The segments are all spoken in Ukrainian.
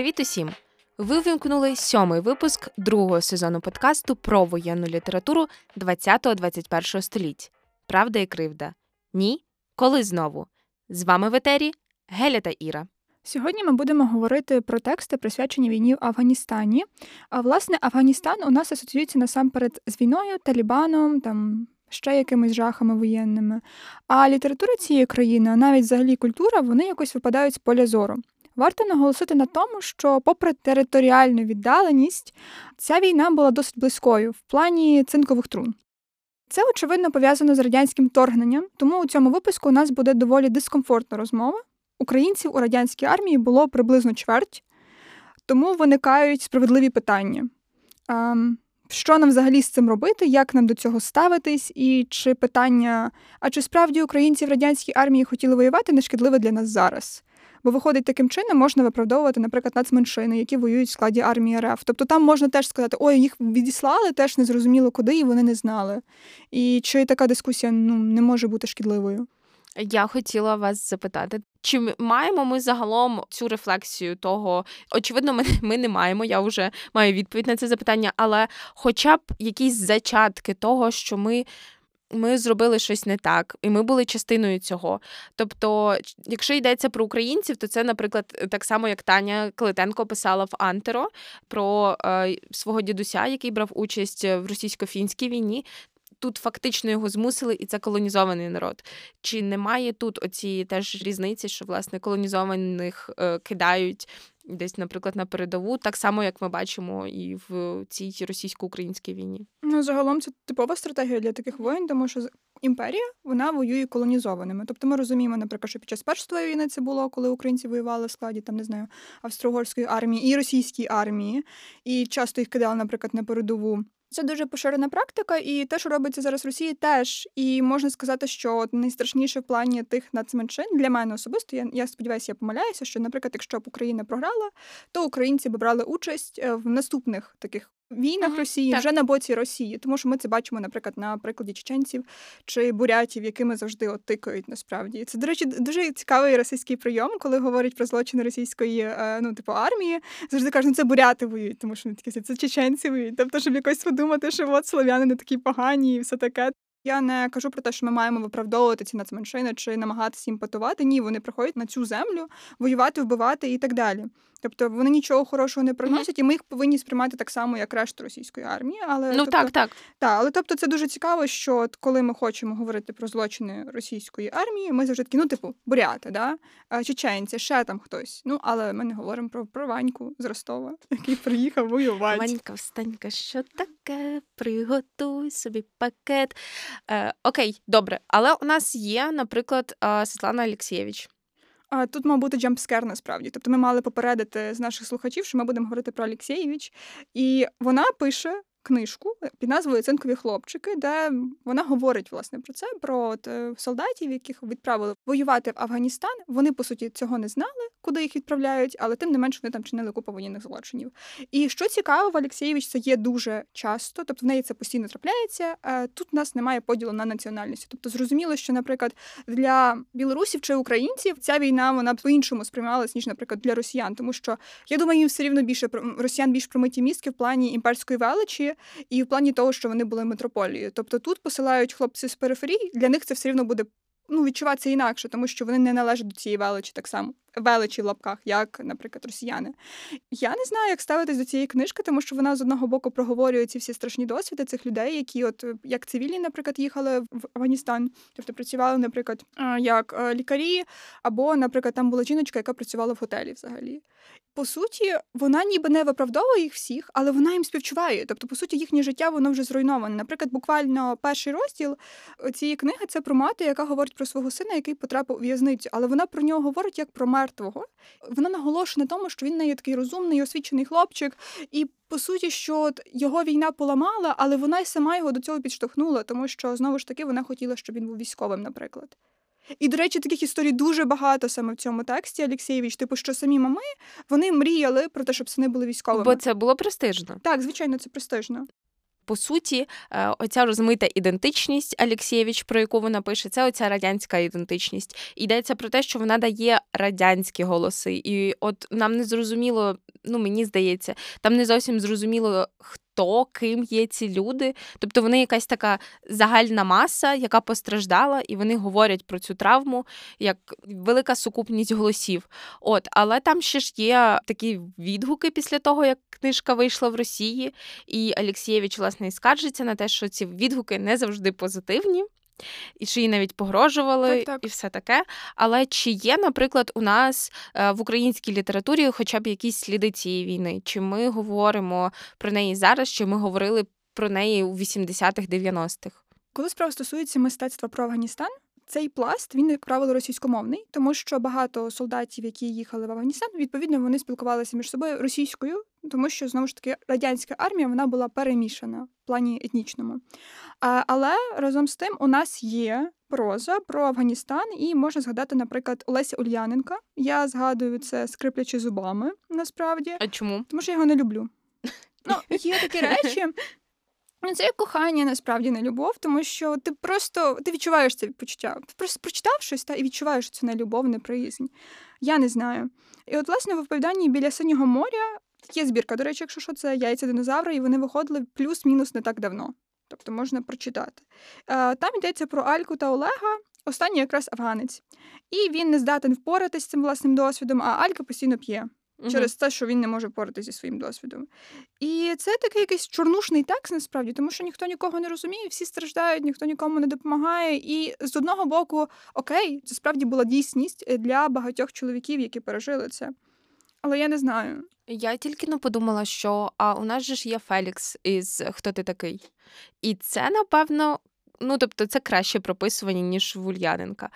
Привіт усім! Ви вимкнули сьомий випуск другого сезону подкасту про воєнну літературу 20-21 століть. Правда і кривда. Ні? Коли знову? З вами в етері Геля та Іра. Сьогодні ми будемо говорити про тексти, присвячені війні в Афганістані. А власне, Афганістан у нас асоціюється насамперед з війною, Талібаном, там ще якимись жахами воєнними. А література цієї країни, а навіть взагалі культура, вони якось випадають з поля зору. Варто наголосити на тому, що, попри територіальну віддаленість, ця війна була досить близькою в плані цинкових трун. Це, очевидно, пов'язано з радянським вторгненням, тому у цьому випуску у нас буде доволі дискомфортна розмова. Українців у радянській армії було приблизно чверть, тому виникають справедливі питання. А, що нам взагалі з цим робити, як нам до цього ставитись, і чи питання, а чи справді українці в радянській армії хотіли воювати нешкідливе для нас зараз? Бо виходить, таким чином можна виправдовувати, наприклад, нацменшини, які воюють в складі армії РФ. Тобто там можна теж сказати, ой, їх відіслали, теж не зрозуміло куди, і вони не знали. І чи така дискусія ну, не може бути шкідливою? Я хотіла вас запитати, чи маємо ми загалом цю рефлексію того? Очевидно, ми, ми не маємо. Я вже маю відповідь на це запитання, але хоча б якісь зачатки того, що ми ми зробили щось не так, і ми були частиною цього. Тобто, якщо йдеться про українців, то це, наприклад, так само як Таня Клитенко писала в Антеро про е, свого дідуся, який брав участь в російсько-фінській війні. Тут фактично його змусили, і це колонізований народ. Чи немає тут оці теж різниці, що власне колонізованих е, кидають десь, наприклад, на передову, так само як ми бачимо і в цій російсько-українській війні? Ну загалом це типова стратегія для таких воїн, тому що імперія вона воює колонізованими. Тобто ми розуміємо, наприклад, що під час першої війни це було, коли українці воювали в складі там не знаю австро-угорської армії і російської армії, і часто їх кидали, наприклад, на передову. Це дуже поширена практика, і те, що робиться зараз в Росії, теж. І можна сказати, що найстрашніше в плані тих нацменшин для мене особисто. Я я сподіваюся, я помиляюся, що, наприклад, якщо б Україна програла, то українці б брали участь е, в наступних таких війнах. Росії так. вже на боці Росії, тому що ми це бачимо, наприклад, на прикладі чеченців чи бурятів, якими завжди от тикають насправді. Це, до речі, дуже цікавий російський прийом, коли говорять про злочини російської е, ну, типу армії. Завжди кажуть, ну це буряти воюють, тому що вони такі це чеченці воюють. Тобто, щоб якось подумати, що от слов'яни не такі погані і все таке. Я не кажу про те, що ми маємо виправдовувати ці нацменшини чи намагатися їм патувати. Ні, вони приходять на цю землю воювати, вбивати і так далі. Тобто вони нічого хорошого не приносять, mm-hmm. і ми їх повинні сприймати так само, як решту російської армії. Але ну тобто, так, так. Так, але тобто це дуже цікаво, що от коли ми хочемо говорити про злочини російської армії, ми завжди такі, ну, типу, буряти, да? чеченці, ще там хтось. Ну, але ми не говоримо про про Ваньку з Ростова, який приїхав воювати. Ванька, встанька, що таке? Приготуй собі пакет. Е, Окей, добре. Але у нас є, наприклад, Світлана Олексєвич. А тут мав бути джампскер насправді. Тобто ми мали попередити з наших слухачів, що ми будемо говорити про Алексєєвіч. І вона пише книжку під назвою Цинкові хлопчики, де вона говорить власне про це, про от, е, солдатів, яких відправили воювати в Афганістан. Вони по суті цього не знали, куди їх відправляють, але тим не менш вони там чинили купу воєнних злочинів. І що цікаво, в Олексєєвич це є дуже часто, тобто в неї це постійно трапляється. Е, тут у нас немає поділу на національності. Тобто, зрозуміло, що, наприклад, для білорусів чи українців ця війна вона по-іншому сприймалась, ніж, наприклад, для росіян, тому що я думаю, їм все рівно більше росіян більш промиті мізки в плані імперської величі і в плані того, що вони були метрополією. Тобто тут посилають хлопці з периферії, для них це все рівно буде ну, відчуватися інакше, тому що вони не належать до цієї величі так само величі в лапках, як, наприклад, росіяни. Я не знаю, як ставитись до цієї книжки, тому що вона з одного боку проговорює ці всі страшні досвіди цих людей, які, от як цивільні, наприклад, їхали в Афганістан, тобто працювали, наприклад, як е, лікарі, або, наприклад, там була жіночка, яка працювала в готелі взагалі. По суті, вона ніби не виправдовує їх всіх, але вона їм співчуває. Тобто, по суті, їхнє життя воно вже зруйноване. Наприклад, буквально перший розділ цієї книги це про мати, яка говорить про свого сина, який потрапив у в'язницю, але вона про нього говорить як про мертвого. Вона наголошує на тому, що він не є такий розумний, освічений хлопчик, і по суті, що його війна поламала, але вона й сама його до цього підштовхнула, тому що знову ж таки вона хотіла, щоб він був військовим, наприклад. І, до речі, таких історій дуже багато саме в цьому тексті Олексєєвич. Типу, що самі мами вони мріяли про те, щоб сини були військовими. Бо це було престижно. Так, звичайно, це престижно. по суті, е, оця розмита ідентичність Алєксєвич, про яку вона пише, це оця радянська ідентичність. Йдеться про те, що вона дає радянські голоси. І от нам не зрозуміло, ну мені здається, там не зовсім зрозуміло, хто ким є ці люди. Тобто вони якась така загальна маса, яка постраждала, і вони говорять про цю травму як велика сукупність голосів. От, але там ще ж є такі відгуки після того, як книжка вийшла в Росії, і Алєксєєвич, власне, і скаржиться на те, що ці відгуки не завжди позитивні і чи їй навіть погрожували, так, так. і все таке. Але чи є, наприклад, у нас е, в українській літературі хоча б якісь сліди цієї війни? Чи ми говоримо про неї зараз, чи ми говорили про неї у 80-х, 90-х? Коли справа стосується мистецтва про Афганістан, цей пласт він, як правило, російськомовний, тому що багато солдатів, які їхали в Афганістан, відповідно вони спілкувалися між собою російською, тому що знову ж таки радянська армія вона була перемішана в плані етнічному. А, Але разом з тим у нас є проза про Афганістан, і можна згадати, наприклад, Олеся Ульяненка. Я згадую це скриплячи зубами, насправді. А чому? Тому що я його не люблю. Ну, є такі речі. Ну, це як кохання насправді не любов, тому що ти просто ти відчуваєш це почуття. Ти просто прочитав щось та і відчуваєш цю нелюбов, неприязнь. Я не знаю. І от, власне, в оповіданні біля синього моря є збірка. До речі, якщо що, це яйця динозавра, і вони виходили плюс-мінус не так давно. Тобто можна прочитати. Е, там йдеться про Альку та Олега, останній якраз афганець. І він не здатен впоратися з цим власним досвідом, а Алька постійно п'є угу. через те, що він не може впоратися зі своїм досвідом. І це такий якийсь чорнушний текст, насправді, тому що ніхто нікого не розуміє, всі страждають, ніхто нікому не допомагає. І з одного боку, окей, це справді була дійсність для багатьох чоловіків, які пережили це. Але я не знаю. Я тільки не подумала, що а у нас же ж є Фелікс із хто ти такий. І це, напевно, ну тобто, це краще прописування, ніж в Ульяненка.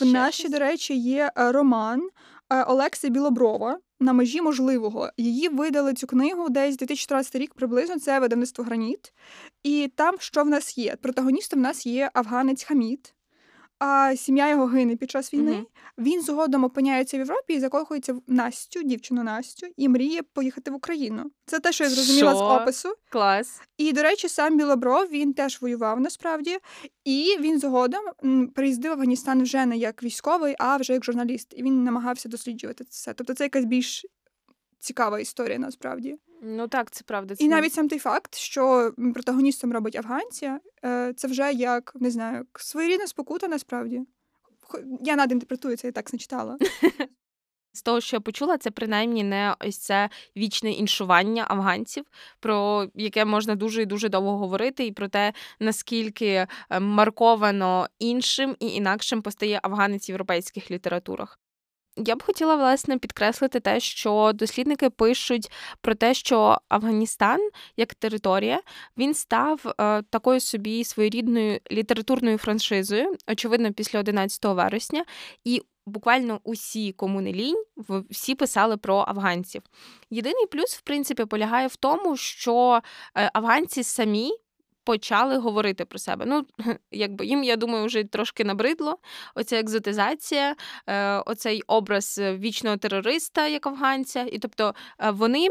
В наші, до речі, є е, роман е, Олекси Білоброва на межі можливого. Її видали цю книгу десь 2014 рік приблизно. Це видавництво Граніт. І там що в нас є? Протагоністом в нас є афганець Хамід а сім'я його гине під час війни. mm Він згодом опиняється в Європі і закохується в Настю, дівчину Настю, і мріє поїхати в Україну. Це те, що я зрозуміла що? з опису. Клас. І, до речі, сам Білобров він теж воював насправді, і він згодом приїздив в Афганістан вже не як військовий, а вже як журналіст. І він намагався досліджувати це. Тобто це якась більш цікава історія насправді. Ну так, це правда. Це І навіть сам той факт, що протагоністом робить афганця, е, це вже як не знаю, своєрідна спокута насправді. Я надінтерпретую це, я так не читала. З того, що я почула, це принаймні не ось це вічне іншування афганців, про яке можна дуже і дуже довго говорити, і про те, наскільки е, марковано іншим і інакшим постає афганець в європейських літературах. Я б хотіла власне підкреслити те, що дослідники пишуть про те, що Афганістан як територія він став е, такою собі своєрідною літературною франшизою, очевидно, після 11 вересня, і буквально усі кому не лінь, всі писали про афганців. Єдиний плюс, в принципі, полягає в тому, що е, афганці самі почали говорити про себе. Ну, якби їм, я думаю, вже трошки набридло. Оця екзотизація, е, оцей образ вічного терориста, як афганця. І тобто е, вони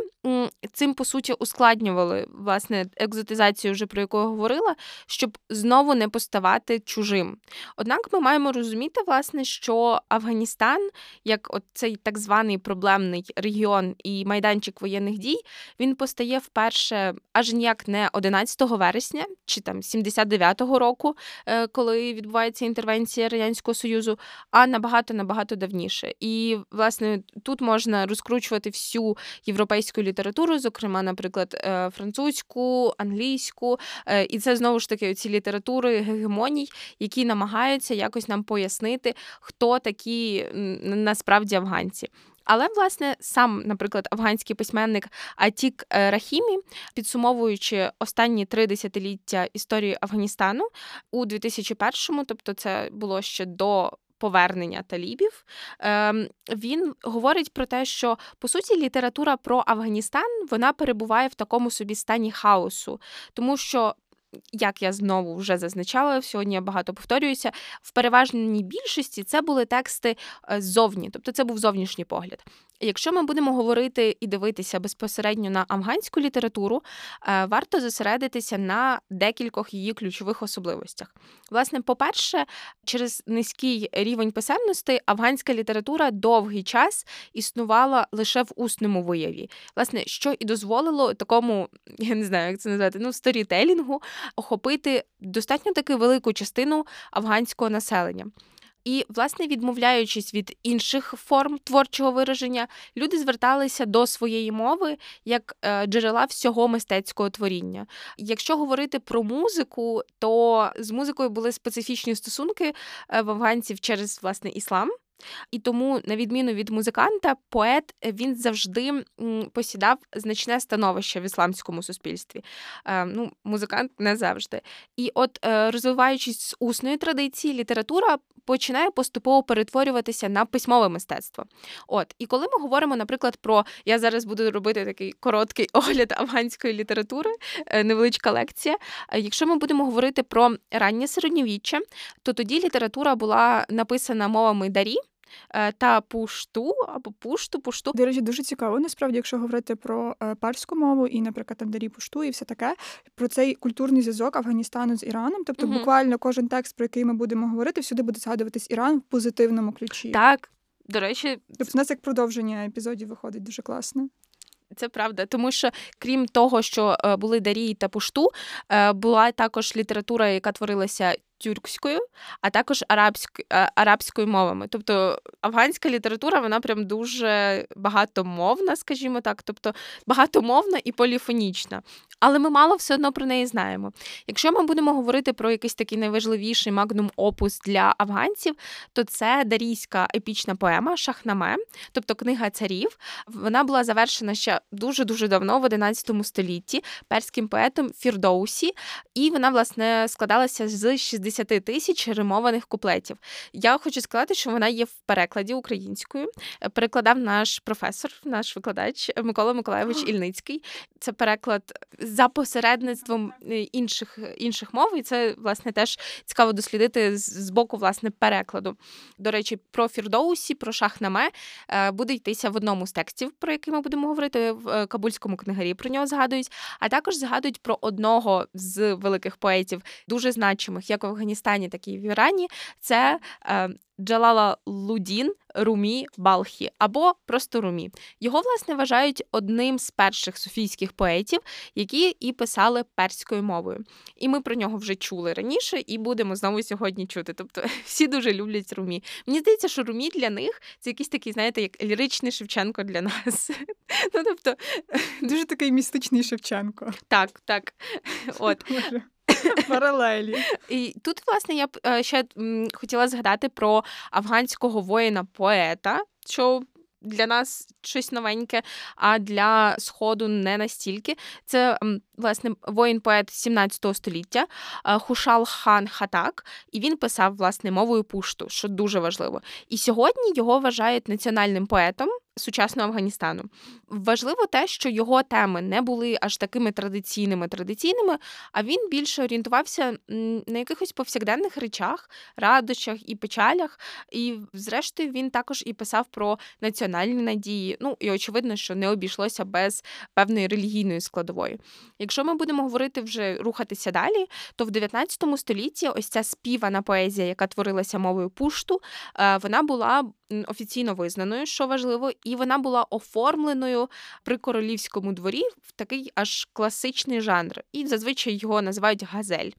цим по суті ускладнювали власне екзотизацію, вже про яку я говорила, щоб знову не поставати чужим. Однак ми маємо розуміти, власне, що Афганістан, як от цей так званий проблемний регіон і майданчик воєнних дій, він постає вперше аж ніяк не 11 вересня чи там 79-го року, е, коли відбувається інтервенція радянського союзу, а набагато набагато давніше. І власне тут можна розкручувати всю європейську літературу, зокрема, наприклад, е, французьку, англійську, е, і це знову ж таки ці літератури гегемоній, які намагаються якось нам пояснити, хто такі насправді афганці. Але, власне, сам, наприклад, афганський письменник Атік е, Рахімі, підсумовуючи останні три десятиліття історії Афганістану у 2001-му, тобто це було ще до. Повернення талібів ем, він говорить про те, що по суті література про Афганістан вона перебуває в такому собі стані хаосу, тому що як я знову вже зазначала, сьогодні я багато повторююся, в переважній більшості це були тексти е, ззовні, тобто це був зовнішній погляд. Якщо ми будемо говорити і дивитися безпосередньо на афганську літературу, е, варто зосередитися на декількох її ключових особливостях. Власне, по-перше, через низький рівень писемності афганська література довгий час існувала лише в усному вияві, власне, що і дозволило такому, я не знаю, як це назвати, ну сторітелінгу охопити достатньо таки велику частину афганського населення. І, власне, відмовляючись від інших форм творчого вираження, люди зверталися до своєї мови як е, джерела всього мистецького творіння. Якщо говорити про музику, то з музикою були специфічні стосунки е, в афганців через власне іслам. І тому, на відміну від музиканта, поет е, він завжди посідав значне становище в ісламському суспільстві. Е, ну, Музикант не завжди. І от, е, розвиваючись з усної традиції, література починає поступово перетворюватися на письмове мистецтво. От, І коли ми говоримо, наприклад, про я зараз буду робити такий короткий огляд афганської літератури, невеличка лекція. Якщо ми будемо говорити про раннє середньовіччя, то тоді література була написана мовами дарі. Е, та пушту або пушту, пушту. До речі, дуже цікаво, насправді, якщо говорити про е, парську мову і, наприклад, там дарі пушту і все таке, про цей культурний зв'язок Афганістану з Іраном. Тобто, угу. буквально кожен текст, про який ми будемо говорити, всюди буде згадуватись Іран в позитивному ключі. Так, до речі, тобто у нас як продовження епізодів виходить дуже класно. Це правда, тому що крім того, що е, були Дарії та Пушту, була також література, яка творилася тюркською, а також арабськ, е, арабською мовами. Тобто афганська література вона прям дуже багатомовна, скажімо так, тобто багатомовна і поліфонічна. Але ми мало все одно про неї знаємо. Якщо ми будемо говорити про якийсь такий найважливіший магнум опус для афганців, то це дарійська епічна поема Шахнаме, тобто книга царів. Вона була завершена ще дуже дуже давно, в 11 столітті, перським поетом Фірдоусі, і вона власне складалася з 60 10 тисяч римованих куплетів. Я хочу сказати, що вона є в перекладі українською. Е, перекладав наш професор, наш викладач Микола Миколаєвич Ільницький. Це переклад за посередництвом е, інших інших мов, і це власне теж цікаво дослідити з боку власне перекладу. До речі, про Фірдоусі, про Шахнаме е, буде йтися в одному з текстів, про який ми будемо говорити в Кабульському книгарі. Про нього згадують, а також згадують про одного з великих поетів, дуже значимих, як Афганістані, так і в Ірані, це е, Джалала Лудін Румі Балхі або просто Румі. Його, власне, вважають одним з перших софійських поетів, які і писали перською мовою. І ми про нього вже чули раніше і будемо знову сьогодні чути. Тобто всі дуже люблять Румі. Мені здається, що Румі для них це якийсь такий, знаєте, як ліричний Шевченко для нас. Ну, тобто, Дуже такий містичний Шевченко. Так, так. От. Паралелі. І тут, власне, я б е, ще хотіла згадати про афганського воїна-поета, що для нас щось новеньке, а для Сходу не настільки. Це власне воїн-поет 17 століття е, Хушал Хан Хатак, і він писав власне мовою пушту, що дуже важливо. І сьогодні його вважають національним поетом сучасного Афганістану. Важливо те, що його теми не були аж такими традиційними традиційними, а він більше орієнтувався на якихось повсякденних речах, радощах і печалях. І, зрештою, він також і писав про національні надії. Ну і очевидно, що не обійшлося без певної релігійної складової. Якщо ми будемо говорити вже рухатися далі, то в 19 столітті ось ця співана поезія, яка творилася мовою пушту, е, вона була офіційно визнаною, що важливо, і вона була оформленою при королівському дворі в такий аж класичний жанр. І зазвичай його називають газель.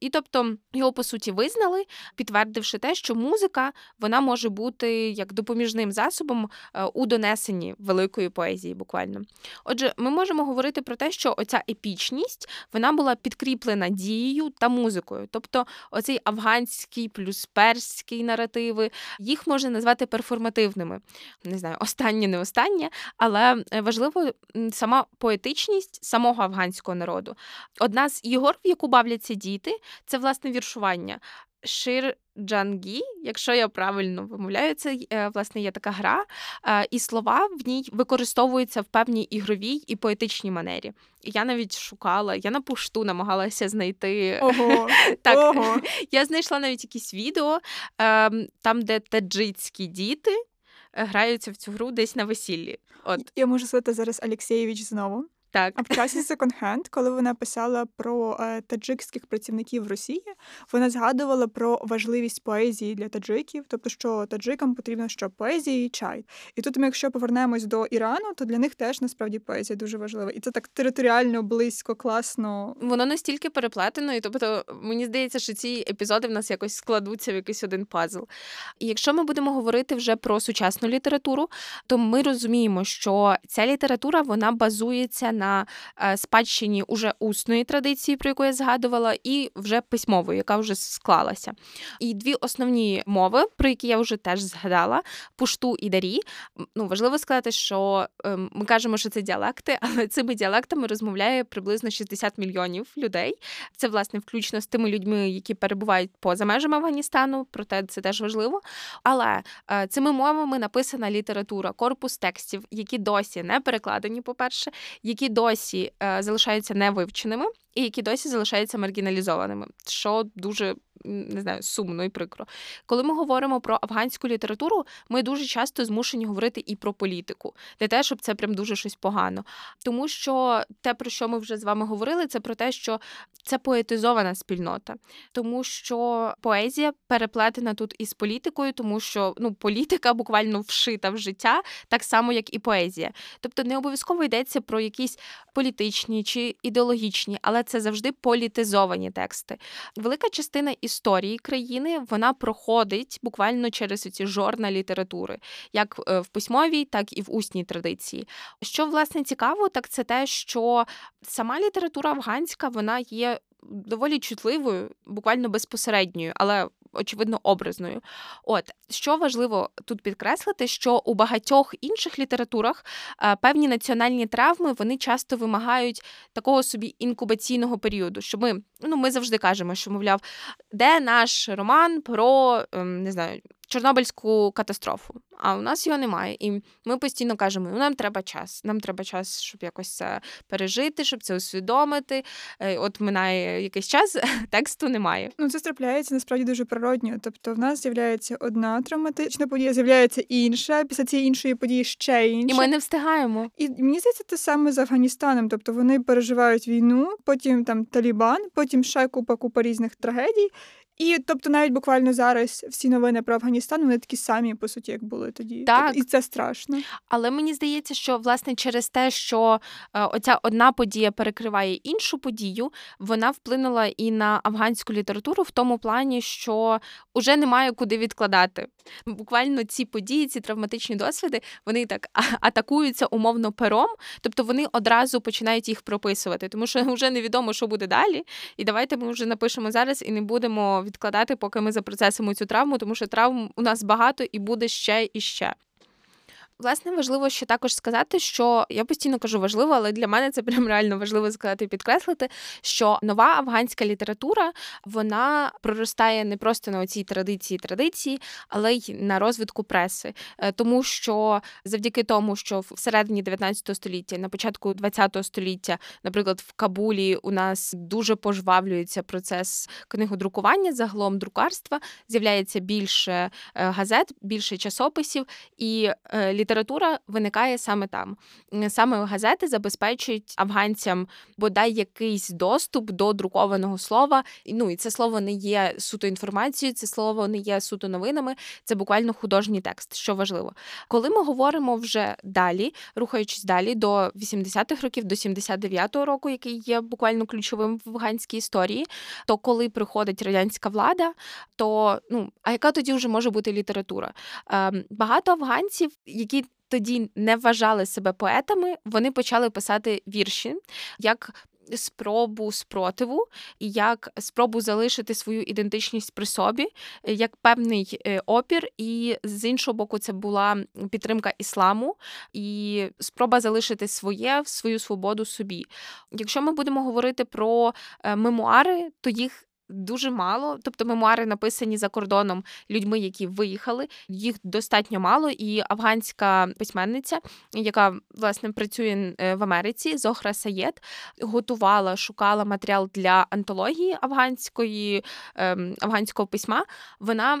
І тобто його по суті визнали, підтвердивши те, що музика вона може бути як допоміжним засобом е, у донесенні великої поезії, буквально. Отже, ми можемо говорити про те, що оця епічність вона була підкріплена дією та музикою. Тобто, оцей афганський плюс перський наративи, їх можна назвати перформативними. Не знаю, останнє, не останнє, але е, важливо сама поетичність самого афганського народу. Одна з ігор, в яку бавляться діти, це власне віршування. Шир Джангі, якщо я правильно вимовляю, це е, власне є така гра, е, і слова в ній використовуються в певній ігровій і поетичній манері. Я навіть шукала, я на пошту намагалася знайти. Ого, так, Ого. Я знайшла навіть якісь відео ем, там, де таджицькі діти граються в цю гру десь на весіллі. От я можу сказати зараз Алексєєвич знову. Так. А в часі секонд-хенд, коли вона писала про е, таджикських працівників Росії, вона згадувала про важливість поезії для таджиків, тобто, що таджикам потрібно що поезія і чай. І тут, ми, якщо повернемось до Ірану, то для них теж насправді поезія дуже важлива. І це так територіально близько, класно. Воно настільки переплетено, і тобто мені здається, що ці епізоди в нас якось складуться в якийсь один пазл. І якщо ми будемо говорити вже про сучасну літературу, то ми розуміємо, що ця література вона базується на е, спадщині уже усної традиції, про яку я згадувала, і вже письмової, яка вже склалася. І дві основні мови, про які я вже теж згадала: пушту і дарі. Ну важливо сказати, що ем, ми кажемо, що це діалекти, але цими діалектами розмовляє приблизно 60 мільйонів людей. Це власне включно з тими людьми, які перебувають поза межами Афганістану, проте це теж важливо. Але е, цими мовами написана література, корпус текстів, які досі не перекладені, по перше, які досі е, залишаються невивченими і які досі залишаються маргіналізованими, що дуже не знаю, сумно і прикро. Коли ми говоримо про афганську літературу, ми дуже часто змушені говорити і про політику, не те, щоб це прям дуже щось погано. Тому що те, про що ми вже з вами говорили, це про те, що це поетизована спільнота, тому що поезія переплетена тут із політикою, тому що ну політика буквально вшита в життя, так само як і поезія. Тобто не обов'язково йдеться про якісь політичні чи ідеологічні, але це завжди політизовані тексти. Велика частина історії країни вона проходить буквально через ці жорна літератури, як е, в письмовій, так і в усній традиції. Що власне цікаво, так це те, що сама література афганська вона є доволі чутливою, буквально безпосередньою, але очевидно образною. От що важливо тут підкреслити, що у багатьох інших літературах е, певні національні травми вони часто вимагають такого собі інкубаційного періоду. Що ми ну ми завжди кажемо, що мовляв, де наш роман про ем, не знаю. Чорнобильську катастрофу, а у нас його немає. І ми постійно кажемо: ну нам треба час. Нам треба час, щоб якось це пережити, щоб це усвідомити. Е, от минає якийсь час, тексту немає. Ну це трапляється насправді дуже природньо. Тобто, в нас з'являється одна травматична подія, з'являється інша. Після цієї іншої події ще інша. І ми не встигаємо. І мені здається, те саме з Афганістаном. Тобто вони переживають війну, потім там Талібан, потім ще купа купа різних трагедій. І тобто, навіть буквально зараз всі новини про Афганістан вони такі самі, по суті, як були тоді. Так. Тобто, і це страшно. Але мені здається, що власне через те, що е, оця одна подія перекриває іншу подію, вона вплинула і на афганську літературу в тому плані, що вже немає куди відкладати. Буквально ці події, ці травматичні досвіди, вони так атакуються умовно пером, тобто вони одразу починають їх прописувати, тому що вже невідомо, що буде далі. І давайте ми вже напишемо зараз і не будемо відкладати, поки ми запроцесимо цю травму, тому що травм у нас багато і буде ще і ще. Власне, важливо ще також сказати, що я постійно кажу важливо, але для мене це прям реально важливо сказати і підкреслити, що нова афганська література вона проростає не просто на оцій традиції традиції, але й на розвитку преси, е, тому що завдяки тому, що всередині 19 століття, на початку 20 століття, наприклад, в Кабулі у нас дуже пожвавлюється процес книгодрукування, загалом друкарства, з'являється більше е, газет, більше часописів і література література виникає саме там. Саме газети забезпечують афганцям бодай якийсь доступ до друкованого слова. Ну і це слово не є суто інформацією, це слово не є суто новинами, це буквально художній текст, що важливо. Коли ми говоримо вже далі, рухаючись далі до 80-х років, до 79-го року, який є буквально ключовим в афганській історії, то коли приходить радянська влада, то ну а яка тоді вже може бути література? Ем, багато афганців, які тоді не вважали себе поетами, вони почали писати вірші як. Спробу спротиву як спробу залишити свою ідентичність при собі, як певний е, опір, і з іншого боку, це була підтримка ісламу і спроба залишити своє свою свободу собі. Якщо ми будемо говорити про е, мемуари, то їх дуже мало. Тобто мемуари написані за кордоном людьми, які виїхали. Їх достатньо мало. І афганська письменниця, яка власне працює е, в Америці, Зохра Саєд, готувала, шукала матеріал для антології афганської ем, афганського письма. Вона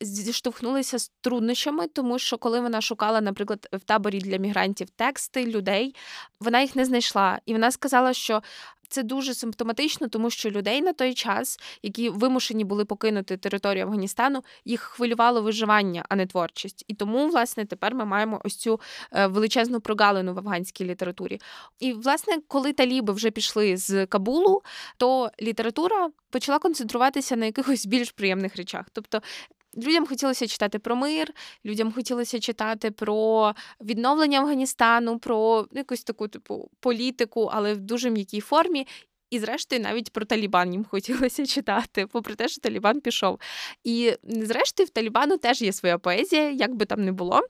зіштовхнулися з труднощами, тому що коли вона шукала, наприклад, в таборі для мігрантів тексти людей, вона їх не знайшла, і вона сказала, що це дуже симптоматично, тому що людей на той час, які вимушені були покинути територію Афганістану, їх хвилювало виживання, а не творчість. І тому, власне, тепер ми маємо ось цю е, величезну прогалину в афганській літературі. І, власне, коли таліби вже пішли з Кабулу, то література почала концентруватися на якихось більш приємних речах. Тобто Людям хотілося читати про мир, людям хотілося читати про відновлення Афганістану, про якусь таку типу політику, але в дуже м'якій формі. І, зрештою, навіть про Талібан їм хотілося читати, попри те, що Талібан пішов. І зрештою, в Талібану теж є своя поезія, як би там не було.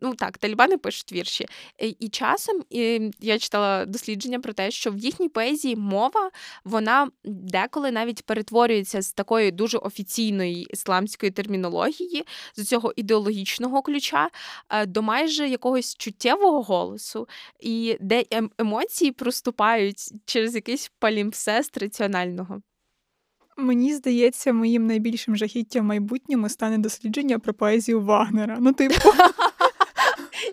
Ну так, Талібани пишуть вірші. І часом і я читала дослідження про те, що в їхній поезії мова вона деколи навіть перетворюється з такої дуже офіційної ісламської термінології, з цього ідеологічного ключа е, до майже якогось чуттєвого голосу, і де ем, емоції проступають через якийсь палім все з раціонального. Мені здається, моїм найбільшим жахіттям в майбутньому стане дослідження про поезію Вагнера. Ну, типу.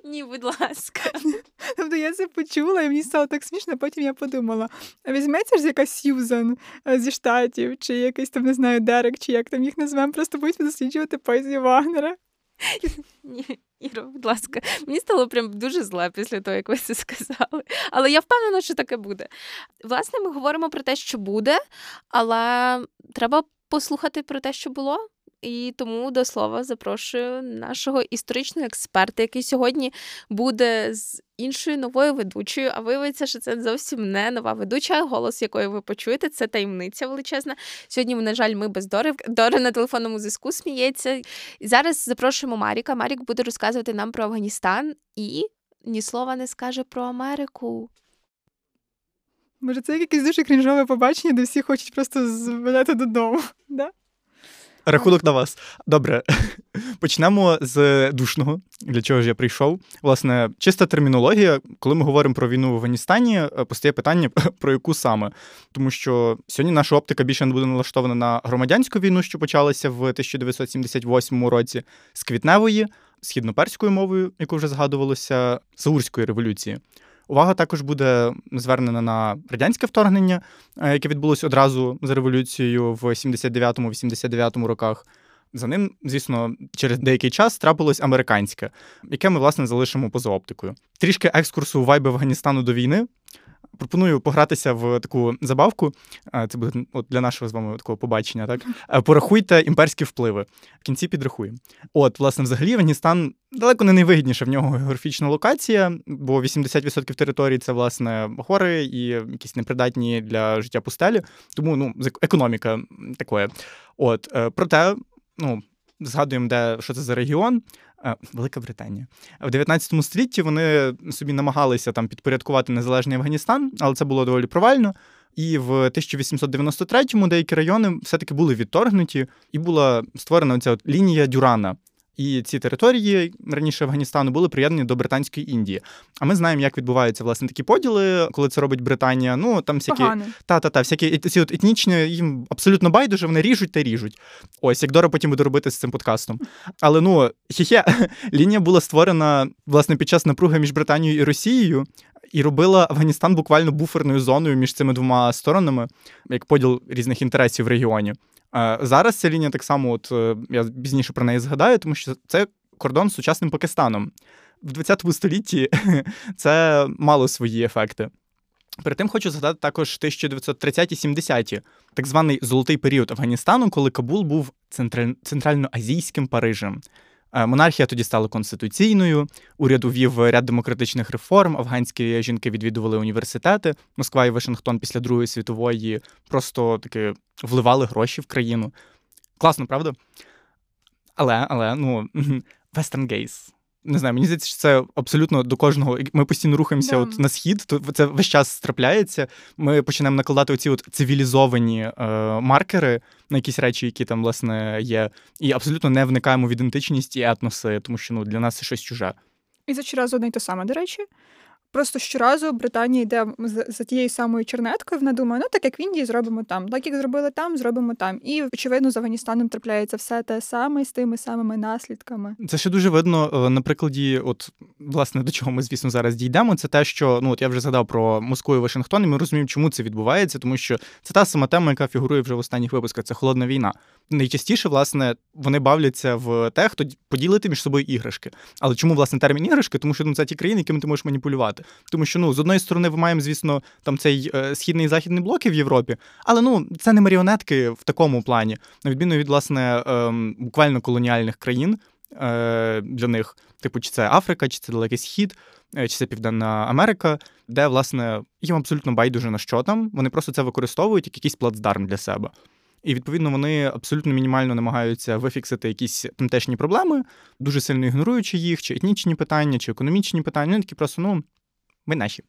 Ні, будь ласка. Тобто я це почула, і мені стало так смішно, потім я подумала: візьметься ж якась Сьюзан е, зі штатів, чи якийсь там, не знаю, Дерек, чи як там їх назвемо, просто будуть досліджувати поезію Вагнера. Ні, Іро, будь ласка, мені стало прям дуже зле після того, як ви це сказали. Але я впевнена, що таке буде. Власне, ми говоримо про те, що буде, але треба послухати про те, що було. І тому до слова запрошую нашого історичного експерта, який сьогодні буде з іншою новою ведучою. А виявиться, що це зовсім не нова ведуча, голос якої ви почуєте, це таємниця величезна. Сьогодні, на жаль, ми без Дори. Дори на телефонному зв'язку сміється. І зараз запрошуємо Маріка. Марік буде розказувати нам про Афганістан і ні слова не скаже про Америку. Може, це якесь дуже крінжове побачення, де всі хочуть просто звеляти додому. Да? Рахунок на вас. Добре, почнемо з душного, для чого ж я прийшов. Власне, чиста термінологія, коли ми говоримо про війну в Афганістані, е, постає питання про яку саме. Тому що сьогодні наша оптика більше не буде налаштована на громадянську війну, що почалася в 1978 році, з квітневої, східноперською мовою, яку вже згадувалося, Саурської революції. Увага також буде звернена на радянське вторгнення, е, яке відбулося одразу з революцією в 79-89 роках. За ним, звісно, через деякий час трапилось американське, яке ми власне залишимо поза оптикою. Трішки екскурсу вайби Афганістану до війни. Пропоную погратися в таку забавку. Це буде от для нашого з вами такого побачення. Так порахуйте імперські впливи. В кінці підрахуємо. От, власне, взагалі, Афганістан далеко не найвигідніша в нього географічна локація, бо 80% території це власне гори і якісь непридатні для життя пустелі. Тому ну, економіка такої. От е, проте, ну згадуємо, де що це за регіон. Е, Велика Британія в 19 столітті вони собі намагалися там підпорядкувати незалежний Афганістан, але це було доволі провально. І в 1893-му деякі райони все-таки були відторгнуті, і була створена ця лінія Дюрана, і ці території раніше Афганістану були приєднані до Британської Індії. А ми знаємо, як відбуваються власне такі поділи, коли це робить Британія. Ну там всякі та-та-та, всякі ці от етнічні їм абсолютно байдуже, вони ріжуть та ріжуть. Ось як Дора потім буде робити з цим подкастом. Але ну хіхе, лінія була створена власне під час напруги між Британією і Росією. І робила Афганістан буквально буферною зоною між цими двома сторонами, як поділ різних інтересів в регіоні. Зараз ця лінія так само, от е, я пізніше про неї згадаю, тому що це кордон з сучасним Пакистаном. В 20 столітті це мало свої ефекти. Перед тим хочу згадати також 1930-70-ті, так званий золотий період Афганістану, коли Кабул був центральноазійським Парижем. Е, монархія тоді стала конституційною, уряд увів ряд демократичних реформ. Афганські жінки відвідували університети. Москва і Вашингтон після Другої світової просто таки вливали гроші в країну. Класно, правда? Але, але, ну, Gaze не знаю, мені здається, що це абсолютно до кожного. Ми постійно рухаємося yeah. от на схід, то це весь час трапляється. Ми починаємо накладати оці от цивілізовані е, маркери на якісь речі, які там власне є, і абсолютно не вникаємо в ідентичність і етноси, тому що ну для нас це щось чуже. І це щоразу одне й те саме, до речі. Просто щоразу Британія йде за, тією самою чернеткою. Вона думає, ну так як в Індії зробимо там, так як зробили там, зробимо там. І очевидно, з Афганістаном трапляється все те саме з тими самими наслідками. Це ще дуже видно е, на прикладі, от власне до чого ми, звісно, зараз дійдемо. Це те, що ну от я вже згадав про Москву і Вашингтон, і ми розуміємо, чому це відбувається, тому що це та сама тема, яка фігурує вже в останніх випусках. Це холодна війна. Найчастіше, власне, вони бавляться в те, хто поділити між собою іграшки. Але чому власне термін іграшки? Тому що ну, це ті країни, якими ти можеш маніпулювати. Тому що ну з одної сторони, ми маємо, звісно, там цей е, східний і західний блоки в Європі, але ну це не маріонетки в такому плані, на відміну від власне е, буквально колоніальних країн е, для них, типу, чи це Африка, чи це Далекий Схід. Е, чи це Південна Америка, де, власне, їм абсолютно байдуже на що там. Вони просто це використовують як якийсь плацдарм для себе. І відповідно вони абсолютно мінімально намагаються вифіксити якісь тамтешні проблеми, дуже сильно ігноруючи їх, чи етнічні питання, чи економічні питання. Вони такі просто ну ми наші.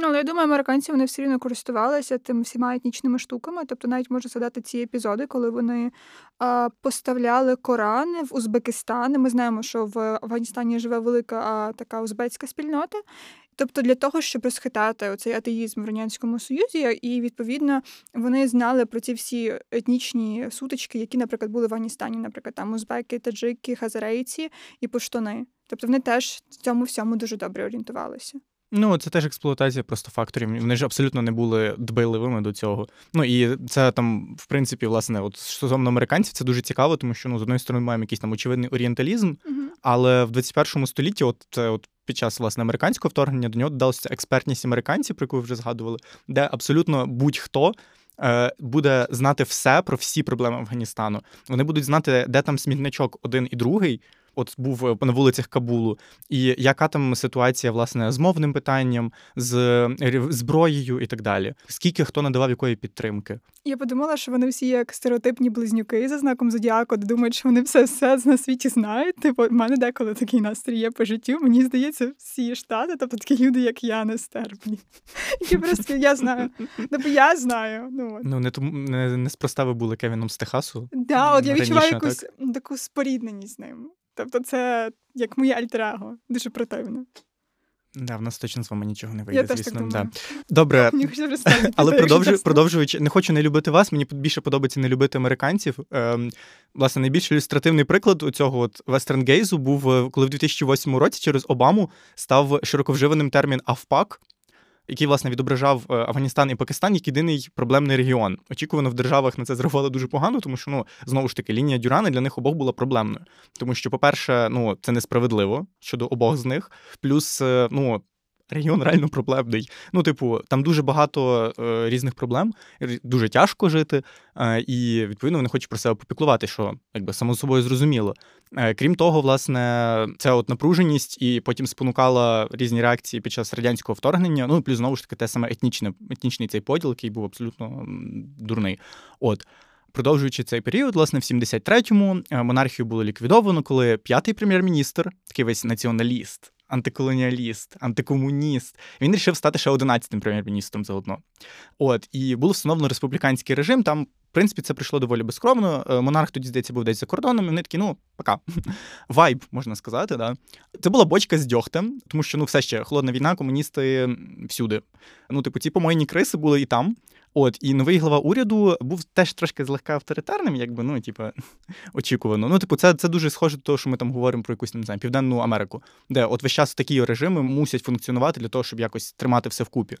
Ну, але я думаю, американці вони все рівно користувалися тим всіма етнічними штуками. Тобто, навіть можу згадати ці епізоди, коли вони а, поставляли Корани в Узбекистан. Ми знаємо, що в Афганістані живе велика а, така узбецька спільнота. Тобто для того, щоб розхитати оцей атеїзм в радянському союзі, і відповідно вони знали про ці всі етнічні сутички, які, наприклад, були в Афганістані, наприклад, там узбеки, таджики, хазарейці і пуштуни. Тобто вони теж в цьому всьому дуже добре орієнтувалися. Ну, це теж експлуатація просто факторів. Вони ж абсолютно не були дбайливими до цього. Ну і це там, в принципі, власне, от стосовно американців, це дуже цікаво, тому що ну, з одної сторони маємо якийсь там очевидний орієнталізм, uh-huh. але в 21 столітті, от це от під час власне американського вторгнення, до нього додалася експертність американців, про яку ви вже згадували, де абсолютно будь-хто. Е, буде знати все про всі проблеми Афганістану. Вони будуть знати, де там смітничок один і другий, от був е, на вулицях Кабулу, і яка там ситуація власне з мовним питанням, з е, зброєю і так далі. Скільки хто надавав якої підтримки? Я подумала, що вони всі як стереотипні близнюки за знаком зодіаку, думають, що вони все все на світі знають. Типу, в мене деколи такий настрій є по життю. Мені здається, всі штати, тобто такі люди, як я, нестерпні. Які просто я знаю. Тобто я знаю. Ну ну не тому не, не спроста ви були Кевіном з Техасу. Да, от я відчуваю якусь так? таку спорідненість з ним. Тобто, це як моє альтраго, дуже противно. Да, в нас точно з вами нічого не вийде, Я звісно. Теж так да. Добре, але продовжую, продовжуючи, не хочу не любити вас. Мені більше подобається не любити американців. Ем, Власне, найбільш ілюстративний приклад у цього от вестернгейзу був е, коли в 2008 році через Обаму став широковживаним термін «авпак», який власне відображав е, Афганістан і Пакистан як єдиний проблемний регіон. Очікувано в державах на це зреагували дуже погано, тому що ну знову ж таки лінія Дюрана для них обох була проблемною. Тому що, по-перше, ну це несправедливо щодо обох з них. Плюс, е, ну регіон реально проблемний. Ну, типу, там дуже багато е, різних проблем, дуже тяжко жити, е, і відповідно вони хочуть про себе попіклувати, що якби само собою зрозуміло. Е, крім того, власне, ця от напруженість і потім спонукала різні реакції під час радянського вторгнення. Ну, плюс знову ж таки, те саме етнічне, етнічний цей поділ, який був абсолютно дурний. От. Продовжуючи цей період, власне, в 73-му е, монархію було ліквідовано, коли п'ятий прем'єр-міністр, такий весь націоналіст, антиколоніаліст, антикомуніст. Він рішив стати ще 11-тим прем'єр-міністром заодно. От, і було встановлено республіканський режим. Там, в принципі, це прийшло доволі безкровно. Е, монарх тоді, здається, був десь за кордоном, і вони такі, ну, пока. Вайб, можна сказати. да. Це була бочка з дьогтем, тому що ну, все ще холодна війна, комуністи всюди. Ну, типу, ці помойні криси були і там. От і новий глава уряду був теж трошки злегка авторитарним, якби ну, типу, очікувано. Ну, типу, це це дуже схоже до того, що ми там говоримо про якусь не знаю, південну Америку, де от весь час такі режими мусять функціонувати для того, щоб якось тримати все вкупі.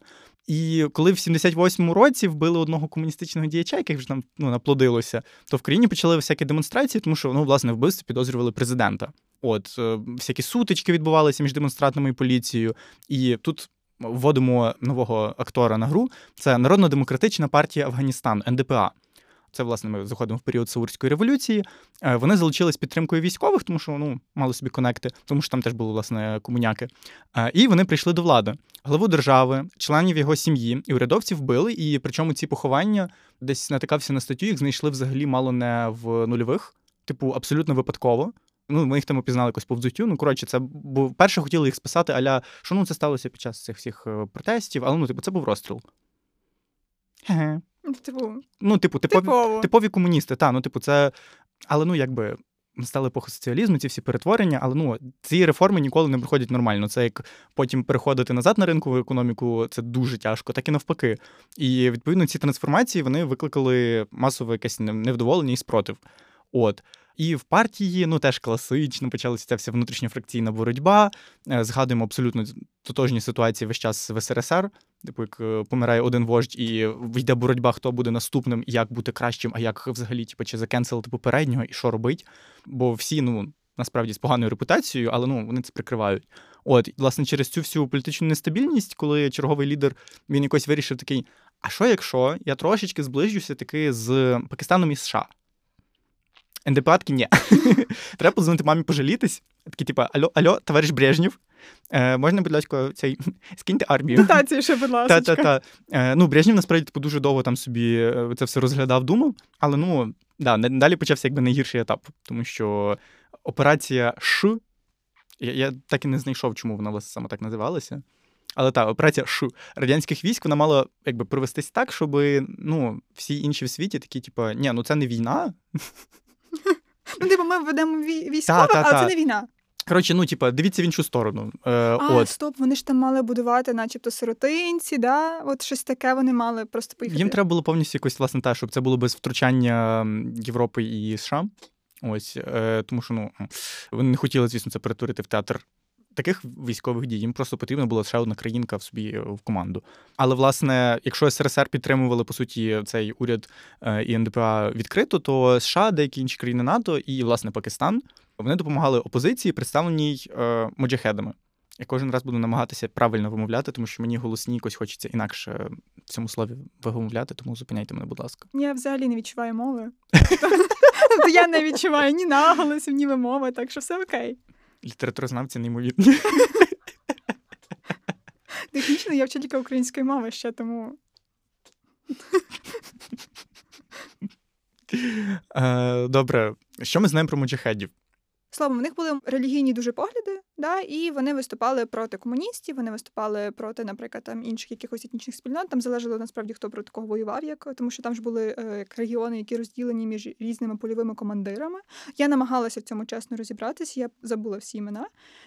І коли в 78-му році вбили одного комуністичного діяча, яких вже там ну, наплодилося, то в країні почали всякі демонстрації, тому що ну, власне вбивство підозрювали президента. От е, всякі сутички відбувалися між демонстратами і поліцією, і тут вводимо нового актора на гру. Це Народно-демократична партія Афганістану, НДПА. Це, власне, ми заходимо в період Саурської революції. Е, вони залучились підтримкою військових, тому що ну, мали собі конекти, тому що там теж були власне комуняки. Е, і вони прийшли до влади. Главу держави, членів його сім'ї і урядовців вбили. І причому ці поховання десь натикався на статтю, їх знайшли взагалі мало не в нульових, типу, абсолютно випадково. Ну, ми їх там опізнали якось по взуттю. Ну, коротше, це бо перше хотіли їх списати, аля, що ну це сталося під час цих всіх е, протестів, але ну, типу, це був розстріл. Типу, ну, типу, типові, типові комуністи, та, ну, типу, це. Але ну, якби. Стали епоха соціалізму, ці всі перетворення, але ну ці реформи ніколи не проходять нормально. Це як потім переходити назад на ринкову економіку, це дуже тяжко, так і навпаки. І відповідно ці трансформації вони викликали масове якесь невдоволення і спротив. От. І в партії ну теж класично почалася ця вся внутрішньофракційна боротьба. Е, згадуємо абсолютно тотожні ситуації весь час в СРСР, типу як е, помирає один вождь, і йде боротьба, хто буде наступним, як бути кращим, а як взагалі типу, чи закенселити попереднього, і що робить. Бо всі, ну насправді з поганою репутацією, але ну вони це прикривають. От, власне, через цю всю політичну нестабільність, коли черговий лідер він якось вирішив такий: а що якщо я трошечки зближуся таки з Пакистаном і США? НДП ні. Треба позвонити мамі пожалітись. Такі, типа, алло, алло, товариш Брежнєв, е, можна, будь ласка, цей скиньте армію. Дотацію ще, будь ласка. Та-та-та. Е, ну, Брежнєв, насправді, типу, дуже довго там собі е, це все розглядав, думав, але ну, да, далі почався якби найгірший етап, тому що операція Ш. Я, я так і не знайшов, чому вона саме так називалася. Але так, операція Ш радянських військ вона мала якби провестись так, щоб ну, всі інші в світі такі, типу, ні, ну це не війна. Ну, типу, ми ведемо військове, але це не війна. Коротше, ну, типа, дивіться в іншу сторону. Е, а, от. стоп, вони ж там мали будувати, начебто, сиротинці, да? От щось таке вони мали просто поїхати. Їм треба було повністю якось, власне, те, щоб це було без втручання Європи і США. Ось, е, тому що ну, вони не хотіли, звісно, це перетворити в театр таких військових дій їм просто потрібна була ще одна країнка в собі е, в команду. Але власне, якщо СРСР підтримували по суті цей уряд е, і НДПА відкрито, то США, деякі інші країни НАТО і власне Пакистан вони допомагали опозиції, представленій е, моджахедами. Я кожен раз буду намагатися правильно вимовляти, тому що мені голосні якось хочеться інакше в цьому слові вимовляти, тому зупиняйте мене, будь ласка. Я взагалі не відчуваю мови. Тобто я не відчуваю ні наголосів, ні вимови, так що все окей. Літературознавці неймовірні. Технічно я вчителька української мови ще тому. Е, добре, що ми знаємо про муджахедів? Словом, у них були релігійні дуже погляди, да, і вони виступали проти комуністів, вони виступали проти, наприклад, там інших якихось етнічних спільнот. Там залежало насправді хто проти кого воював, як тому що там ж були е, регіони, які розділені між різними польовими командирами. Я намагалася в цьому чесно розібратися. Я забула всі імена.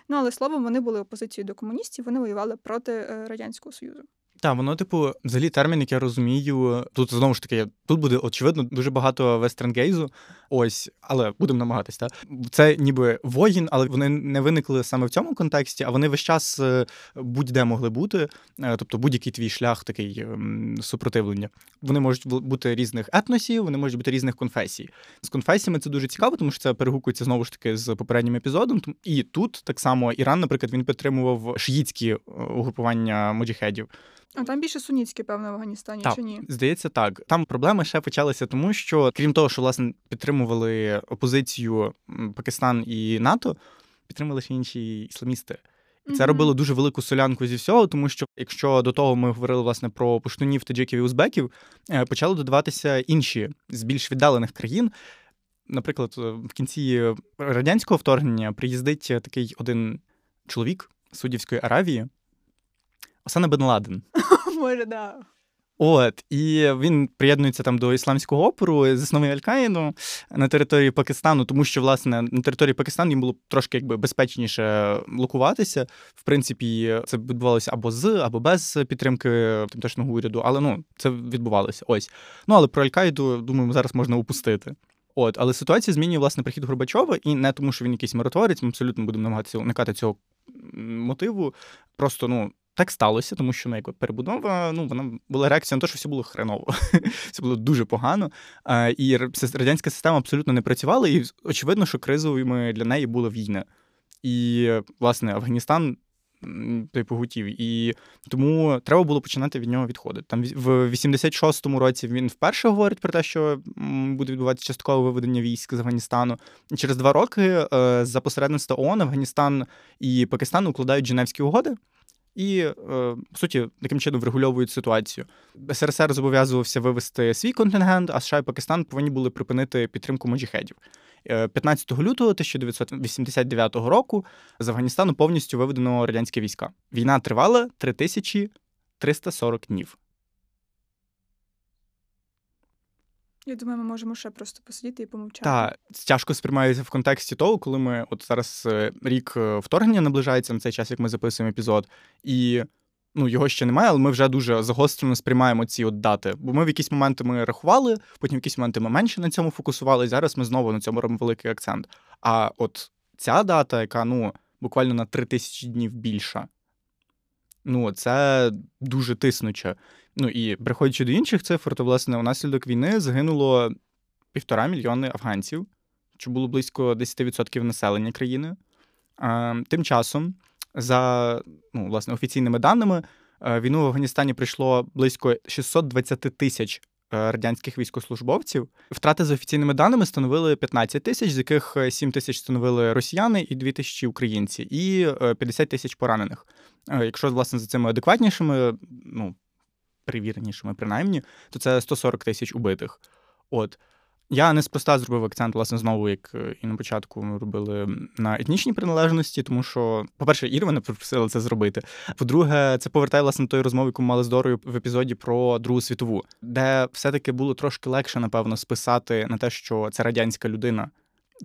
Ну але словом, вони були опозицією до комуністів. Вони воювали проти е, радянського союзу. Так, воно, типу, взагалі термін, який я розумію, тут знову ж таки, тут буде очевидно дуже багато вестернгейзу. Ось, але будемо намагатись, так? Це ніби воїн, але вони не виникли саме в цьому контексті, а вони весь час е, будь-де могли бути. Е, тобто будь-який твій шлях такий ем, супротивлення. Вони можуть бути різних етносів, вони можуть бути різних конфесій. З конфесіями це дуже цікаво, тому що це перегукується знову ж таки з попереднім епізодом. І тут так само Іран, наприклад, він підтримував шиїцькі е, угрупування моджіхедів. А там більше сунітське, певно, в Афганістані так, чи ні? Здається, так. Там проблеми ще почалися, тому що, крім того, що власне підтримували опозицію Пакистан і НАТО, підтримували ще інші ісламісти. І це mm-hmm. робило дуже велику солянку зі всього, тому що якщо до того ми говорили власне про пуштунів, таджиків і узбеків, е, почали додаватися інші з більш віддалених країн. Наприклад, е, в кінці радянського вторгнення приїздить такий один чоловік з Судівської Аравії, Осана Бен Ладен. Може, да. От, і він приєднується там до ісламського опору, засновує Аль-Каїду на території Пакистану, тому що, власне, на території Пакистану їм було трошки якби безпечніше локуватися. В принципі, це відбувалося або з, або без підтримки тамтешнього уряду, але ну, це відбувалося. Ось. Ну, але про Аль-Каїду, думаю, зараз можна упустити. От, але ситуація змінює власне прихід Горбачова, і не тому, що він якийсь миротворець, ми абсолютно будемо намагатися уникати цього мотиву. Просто ну так сталося, тому що ну, як перебудова ну, вона була реакція на те, що все було хреново. Все було дуже погано. І радянська система абсолютно не працювала, і очевидно, що кризовими для неї була війна. І, власне, Афганістан той погутів. І тому треба було починати від нього відходити. Там в 86-му році він вперше говорить про те, що буде відбуватися часткове виведення військ з Афганістану. Через два роки е, за посередництва ООН Афганістан і Пакистан укладають Женевські угоди і, е, по суті, таким чином врегульовують ситуацію. СРСР зобов'язувався вивести свій контингент, а США і Пакистан повинні були припинити підтримку моджіхедів. 15 е, лютого 1989 року з Афганістану повністю виведено радянські війська. Війна тривала 3340 днів. Я думаю, ми можемо ще просто посидіти і помовчати. Так, тяжко сприймається в контексті того, коли ми от зараз е, рік е, вторгнення наближається на цей час, як ми записуємо епізод, і ну його ще немає, але ми вже дуже загострено сприймаємо ці от дати. Бо ми в якісь моменти ми рахували, потім в якісь моменти ми менше на цьому фокусували. і Зараз ми знову на цьому робимо великий акцент. А от ця дата, яка ну буквально на три тисячі днів більша, ну це дуже тиснуче. Ну і приходячи до інших цифр, то власне унаслідок війни загинуло півтора мільйони афганців, що було близько 10% населення країни. Тим часом, за ну, власне, офіційними даними, е, війну в Афганістані прийшло близько 620 тисяч е, радянських військовослужбовців. Втрати за офіційними даними становили 15 тисяч, з яких 7 е, тисяч становили росіяни і 2 тисячі українці, і 50 тисяч поранених. Якщо власне за цими адекватнішими, ну перевіренішими, принаймні, то це 140 тисяч убитих. От. Я неспроста зробив акцент, власне, знову, як е, і на початку ми робили на етнічній приналежності, тому що, по-перше, Іра мене попросила це зробити. По-друге, це повертає власне тої розмови, яку ми мали з Дорою в епізоді про Другу світову, де все-таки було трошки легше, напевно, списати на те, що це радянська людина.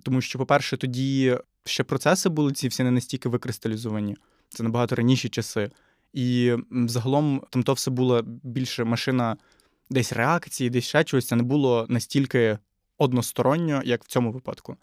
Тому що, по-перше, тоді ще процеси були ці всі не настільки викристалізовані. Це набагато раніші часи. І загалом там то все було більше машина десь реакції, десь ще чогось. Це не було настільки односторонньо, як в цьому випадку.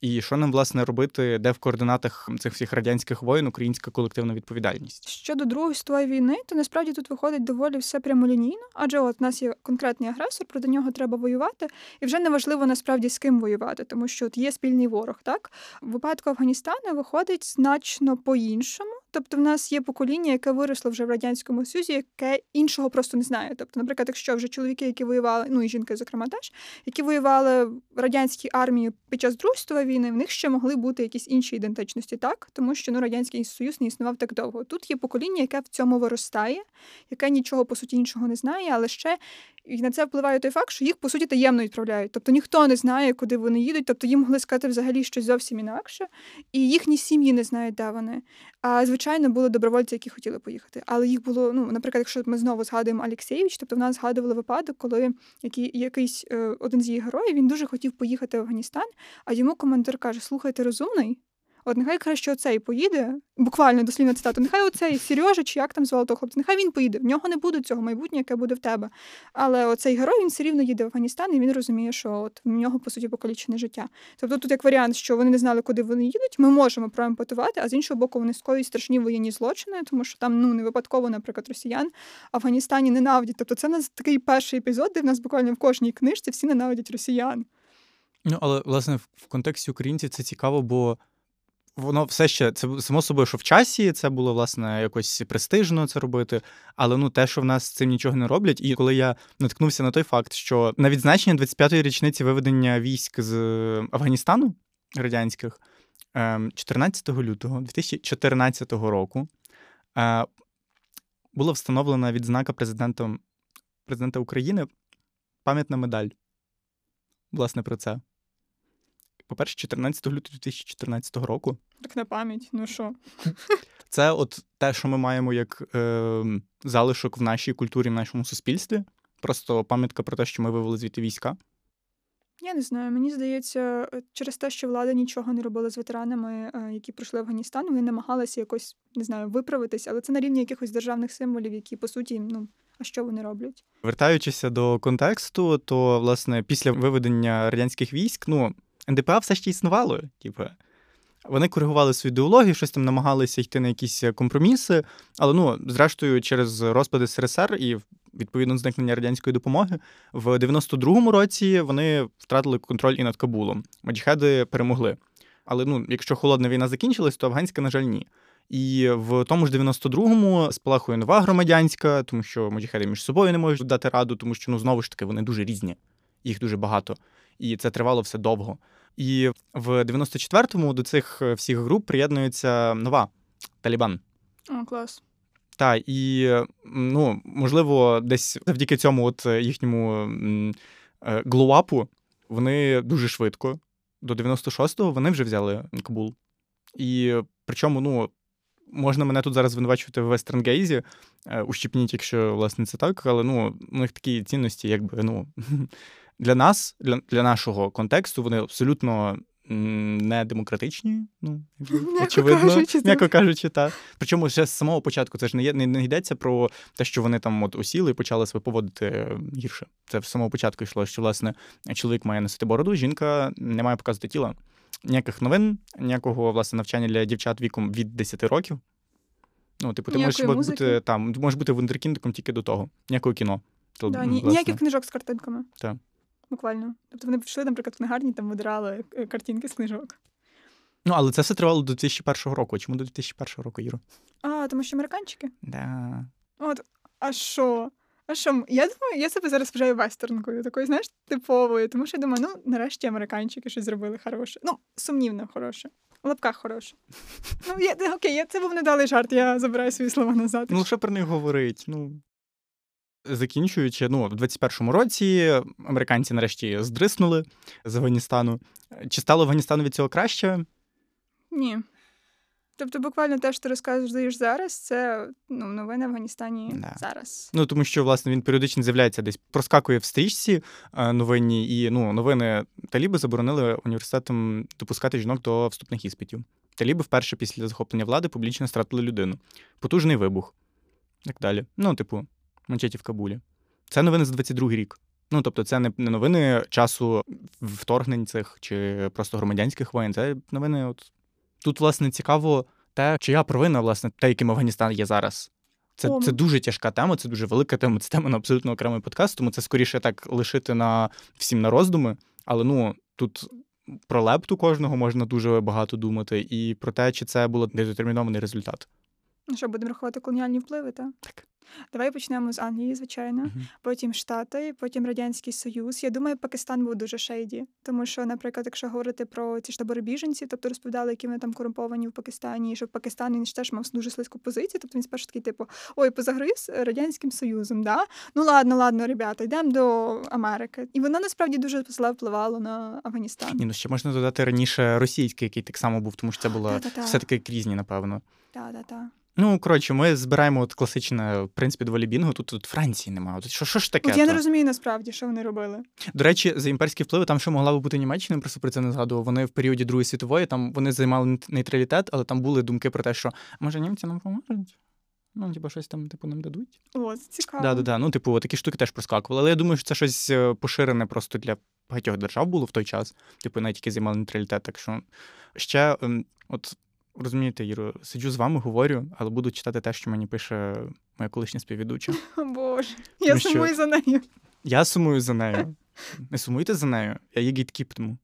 І що нам власне робити, де в координатах цих всіх радянських воїн українська колективна відповідальність? Щодо другої світової війни, то насправді тут виходить доволі все прямолінійно, адже от у нас є конкретний агресор, проти нього треба воювати, і вже не важливо насправді з ким воювати, тому що от є спільний ворог. Так в випадку Афганістану виходить значно по-іншому. Тобто, в нас є покоління, яке виросло вже в радянському Союзі, яке іншого просто не знає. Тобто, наприклад, якщо вже чоловіки, які воювали, ну і жінки, зокрема, теж які воювали в радянській армії під час Другої світової війни, в них ще могли бути якісь інші ідентичності, так тому що ну радянський союз не існував так довго. Тут є покоління, яке в цьому виростає, яке нічого по суті іншого не знає, але ще і на це впливає той факт, що їх по суті таємно відправляють. Тобто ніхто не знає, куди вони їдуть, тобто їм могли сказати взагалі щось зовсім інакше, і їхні сім'ї не знають, де вони. А звичайно, були добровольці, які хотіли поїхати. Але їх було, ну, наприклад, якщо ми знову згадуємо Алексєєвич, тобто в нас згадували випадок, коли який, якийсь е, один з її героїв він дуже хотів поїхати в Афганістан, а йому командир каже: Слухайте, розумний. От нехай краще оцей поїде, буквально дослівно цитату, нехай оцей Сережа, чи як там звали того хлопця, нехай він поїде. В нього не буде цього майбутнього, яке буде в тебе. Але оцей герой він все рівно їде в Афганістан, і він розуміє, що от в нього, по суті, покалічене життя. Тобто тут як варіант, що вони не знали, куди вони їдуть, ми можемо проемпатувати, а з іншого боку, вони скоюють страшні воєнні злочини, тому що там ну не випадково, наприклад, росіян Афганістані ненавидять. Тобто це в нас такий перший епізод, де в нас буквально в кожній книжці всі ненавидять росіян. Ну, але власне в контексті українців це цікаво, бо воно все ще це само собою, що в часі це було власне якось престижно це робити. Але ну те, що в нас з цим нічого не роблять, і коли я наткнувся на той факт, що на відзначення 25-ї річниці виведення військ з Афганістану радянських 14 ем, лютого 2014 року е, була встановлена відзнака президентом президента України пам'ятна медаль. Власне, про це. По-перше, 14 лютого 2014 року. Так на пам'ять, ну що? Це от те, що ми маємо як е, залишок в нашій культурі, в нашому суспільстві. Просто пам'ятка про те, що ми вивели звідти війська. Я не знаю. Мені здається, через те, що влада нічого не робила з ветеранами, е, які пройшли Афганістан, вони намагалися якось не знаю, виправитись, але це на рівні якихось державних символів, які по суті, ну. А що вони роблять? Вертаючися до контексту, то власне після виведення радянських військ, ну НДПА все ще існувало. Типу. Вони коригували свою ідеологію, щось там намагалися йти на якісь компроміси. Але ну, зрештою, через розпад СРСР і відповідно зникнення радянської допомоги, в 92-му році вони втратили контроль і над Кабулом. Маджхеди перемогли. Але ну, якщо холодна війна закінчилась, то афганська, на жаль, ні. І в тому ж 92-му спалахує нова громадянська, тому що маджахеди між собою не можуть дати раду, тому що ну знову ж таки вони дуже різні, їх дуже багато, і це тривало все довго. І в 94-му до цих е, всіх груп приєднується нова Талібан. О, клас. Так, і ну, можливо, десь завдяки цьому от е, їхньому е, глоуапу вони дуже швидко. До 96-го вони вже взяли Кабул. І причому, ну, можна мене тут зараз звинувачувати в вестернгейзі, ущипніть, якщо власне це так, але ну, у них такі цінності, якби ну, для нас, для, для нашого контексту, вони абсолютно не демократичні, ну м'яко очевидно, кажучи, м'яко кажучи, так. Причому ще з самого початку це ж не є не, не йдеться про те, що вони там от усіли і почали себе поводити гірше. Це з самого початку йшло, що власне чоловік має носити бороду, жінка не має показувати тіла. Ніяких новин, ніякого власне навчання для дівчат віком від 10 років. Ну, типу, ти Ніякої можеш музики. бути там, ти можеш бути вундеркіндиком тільки до того. Ніякого кіно. То, Да, власне, ніяких книжок з картинками. Так. Буквально. Тобто вони пішли, наприклад, в книгарні, там видирали е, картинки з книжок. Ну, але це все тривало до 2001 року. Чому до 2001 року, Іро? А, тому що американчики? Да. От, а що? А що? Я думаю, я себе зараз вважаю вестернкою, такою, знаєш, типовою. Тому що я думаю, ну, нарешті американчики щось зробили хороше. Ну, сумнівно хороше. В лапках хороше. Ну, я, окей, я, це був недалий жарт, я забираю свої слова назад. Ну, лише про них говорить. Ну. Закінчуючи, ну, в 21-му році американці нарешті здриснули з Афганістану. Чи стало Афганістану від цього краще? Ні. Тобто, буквально те, що ти розказуєш зараз, це ну, новини в Афганістані Да. зараз. Ну, тому що, власне, він періодично з'являється десь, проскакує в стрічці е, новинні, і ну, новини Таліби заборонили університетам допускати жінок до вступних іспитів. Таліби вперше після захоплення влади публічно стратили людину. Потужний вибух. Так далі. Ну, типу, мечеті в Кабулі. Це новини за 22 рік. Ну, тобто, це не не новини часу вторгнень цих чи просто громадянських воєн. Це новини. От тут, власне, цікаво те, чия провина, власне, те, яким Афганістан є зараз. Це, це дуже тяжка тема, це дуже велика тема. Це тема на абсолютно окремий подкаст, тому це скоріше так лишити на всім на роздуми. Але ну тут про лепту кожного можна дуже багато думати, і про те, чи це було недетермінований результат. Ну що, будемо рахувати колоніальні впливи, так? Так. Давай почнемо з Англії, звичайно. Мгм. Потім Штати, потім Радянський Союз. Я думаю, Пакистан був дуже шейді. Тому що, наприклад, якщо говорити про ці ж табори біженців, тобто розповідали, які вони там корумповані в Пакистані, і що Пакистан він теж мав дуже слизьку позицію. Тобто він спершу такий, типу, ой, позагриз Радянським Союзом, да? Ну ладно, ладно, ребята, йдемо до Америки. І воно насправді дуже зле впливало на Афганістан. Ні, ну ще можна додати раніше російський, який так само був, тому що це було все-таки різні, напевно. Так, так, так. Ну, коротше, ми збираємо от класичне, в принципі, доволі бінго. Тут, тут Франції немає. От що, що ж таке? От я не розумію насправді, що вони робили. До речі, за імперські впливи там що могла би бути Німеччина, просто про це не згадував. Вони в періоді Другої світової там вони займали нейтралітет, але там були думки про те, що може німці нам поможуть? Ну, типу, щось там типу нам дадуть. О, це цікаво. Да, да, да. Ну, типу, такі штуки теж проскакували. Але я думаю, що це щось е, поширене просто для багатьох держав було в той час. Типу, навіть які займали нейтралітет. Так що ще, ем, от розумієте, Іро, сиджу з вами, говорю, але буду читати те, що мені пише моя колишня співведуча. О, Боже, я Тому що- сумую за нею. Я сумую за нею. Не сумуйте за нею, я її гейткіпну.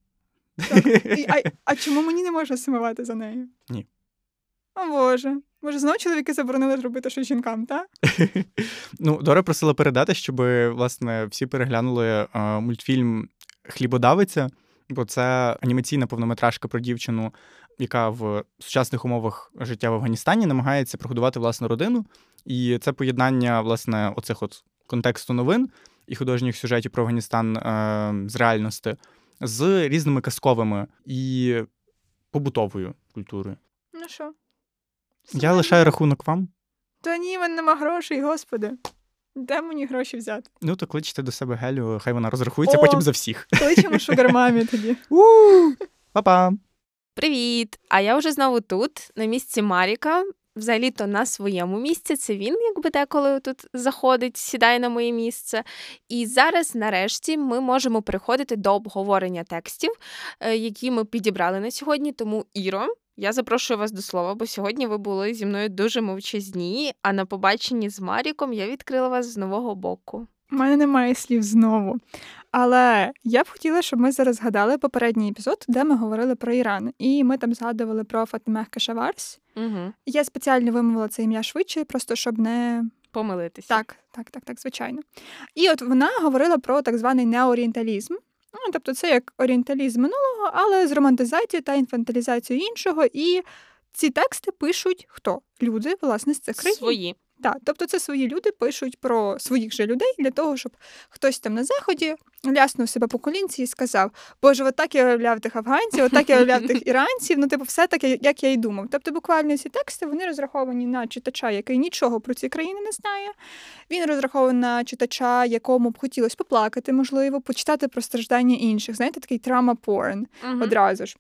А, а чому мені не можна сумувати за нею? Ні. О Боже. Може, знову чоловіки заборонили робити щось жінкам, так? Ну, Дора просила передати, щоб власне всі переглянули е, мультфільм Хлібодавиця, бо це анімаційна повнометражка про дівчину, яка в сучасних умовах життя в Афганістані намагається прогодувати власну родину. І це поєднання власне оцих от контексту новин і художніх сюжетів про Афганістан е, з реальності з різними казковими і побутовою культурою. Ну що? Я лишаю рахунок вам. Та ні, мене нема грошей, господи. Де мені гроші взяти? Ну, то кличте до себе Гелю, хай вона розрахується О! потім за всіх. Кличемо шугармамі тоді. Па-па! Привіт! А я вже знову тут, на місці Маріка. Взагалі-то на своєму місці. Це він, якби деколи тут заходить, сідає на моє місце. І зараз, нарешті, ми можемо переходити до обговорення текстів, е, які ми підібрали на сьогодні. Тому, Іро, я запрошую вас до слова, бо сьогодні ви були зі мною дуже мовчазні, а на побаченні з Маріком я відкрила вас з нового боку. У мене немає слів знову. Але я б хотіла, щоб ми зараз згадали попередній епізод, де ми говорили про Іран. І ми там згадували про Фатимех Кашаварс. Угу. Я спеціально вимовила це ім'я швидше, просто щоб не Помилитися. Так, так, так, так, звичайно. І от вона говорила про так званий неорієнталізм. Ну, тобто, це як орієнталізм минулого, але з романтизацією та інфантилізацією іншого. І ці тексти пишуть хто? Люди, власне, з цих країн. Свої. Так, тобто це свої люди пишуть про своїх же людей для того, щоб хтось там на заході ляснув себе по колінці і сказав: Боже, отак я уявляв тих афганців, отак я уявляв тих іранців. Ну, типу, все таке, як я й думав. Тобто, буквально ці тексти вони розраховані на читача, який нічого про ці країни не знає. Він розрахований на читача, якому б хотілося поплакати, можливо, почитати про страждання інших. Знаєте, такий трама порн одразу ж.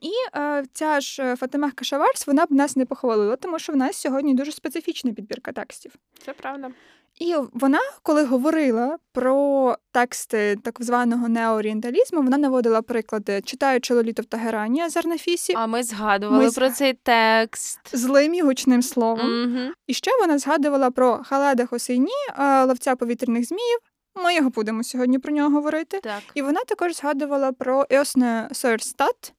І е, ця ж е, Фатима Кашаварс, вона б нас не похвалила, тому що в нас сьогодні дуже специфічна підбірка текстів. Це правда. І вона, коли говорила про тексти так званого неорієнталізму, вона наводила приклади, читаючи Лоліту в Тагерані Азарнафісі. А ми згадували ми про цей текст злим і гучним словом. Угу. І ще вона згадувала про Халеда Хосейні, ловця повітряних зміїв. Ми його будемо сьогодні про нього говорити. Так. І вона також згадувала про Еосне Сойерстат,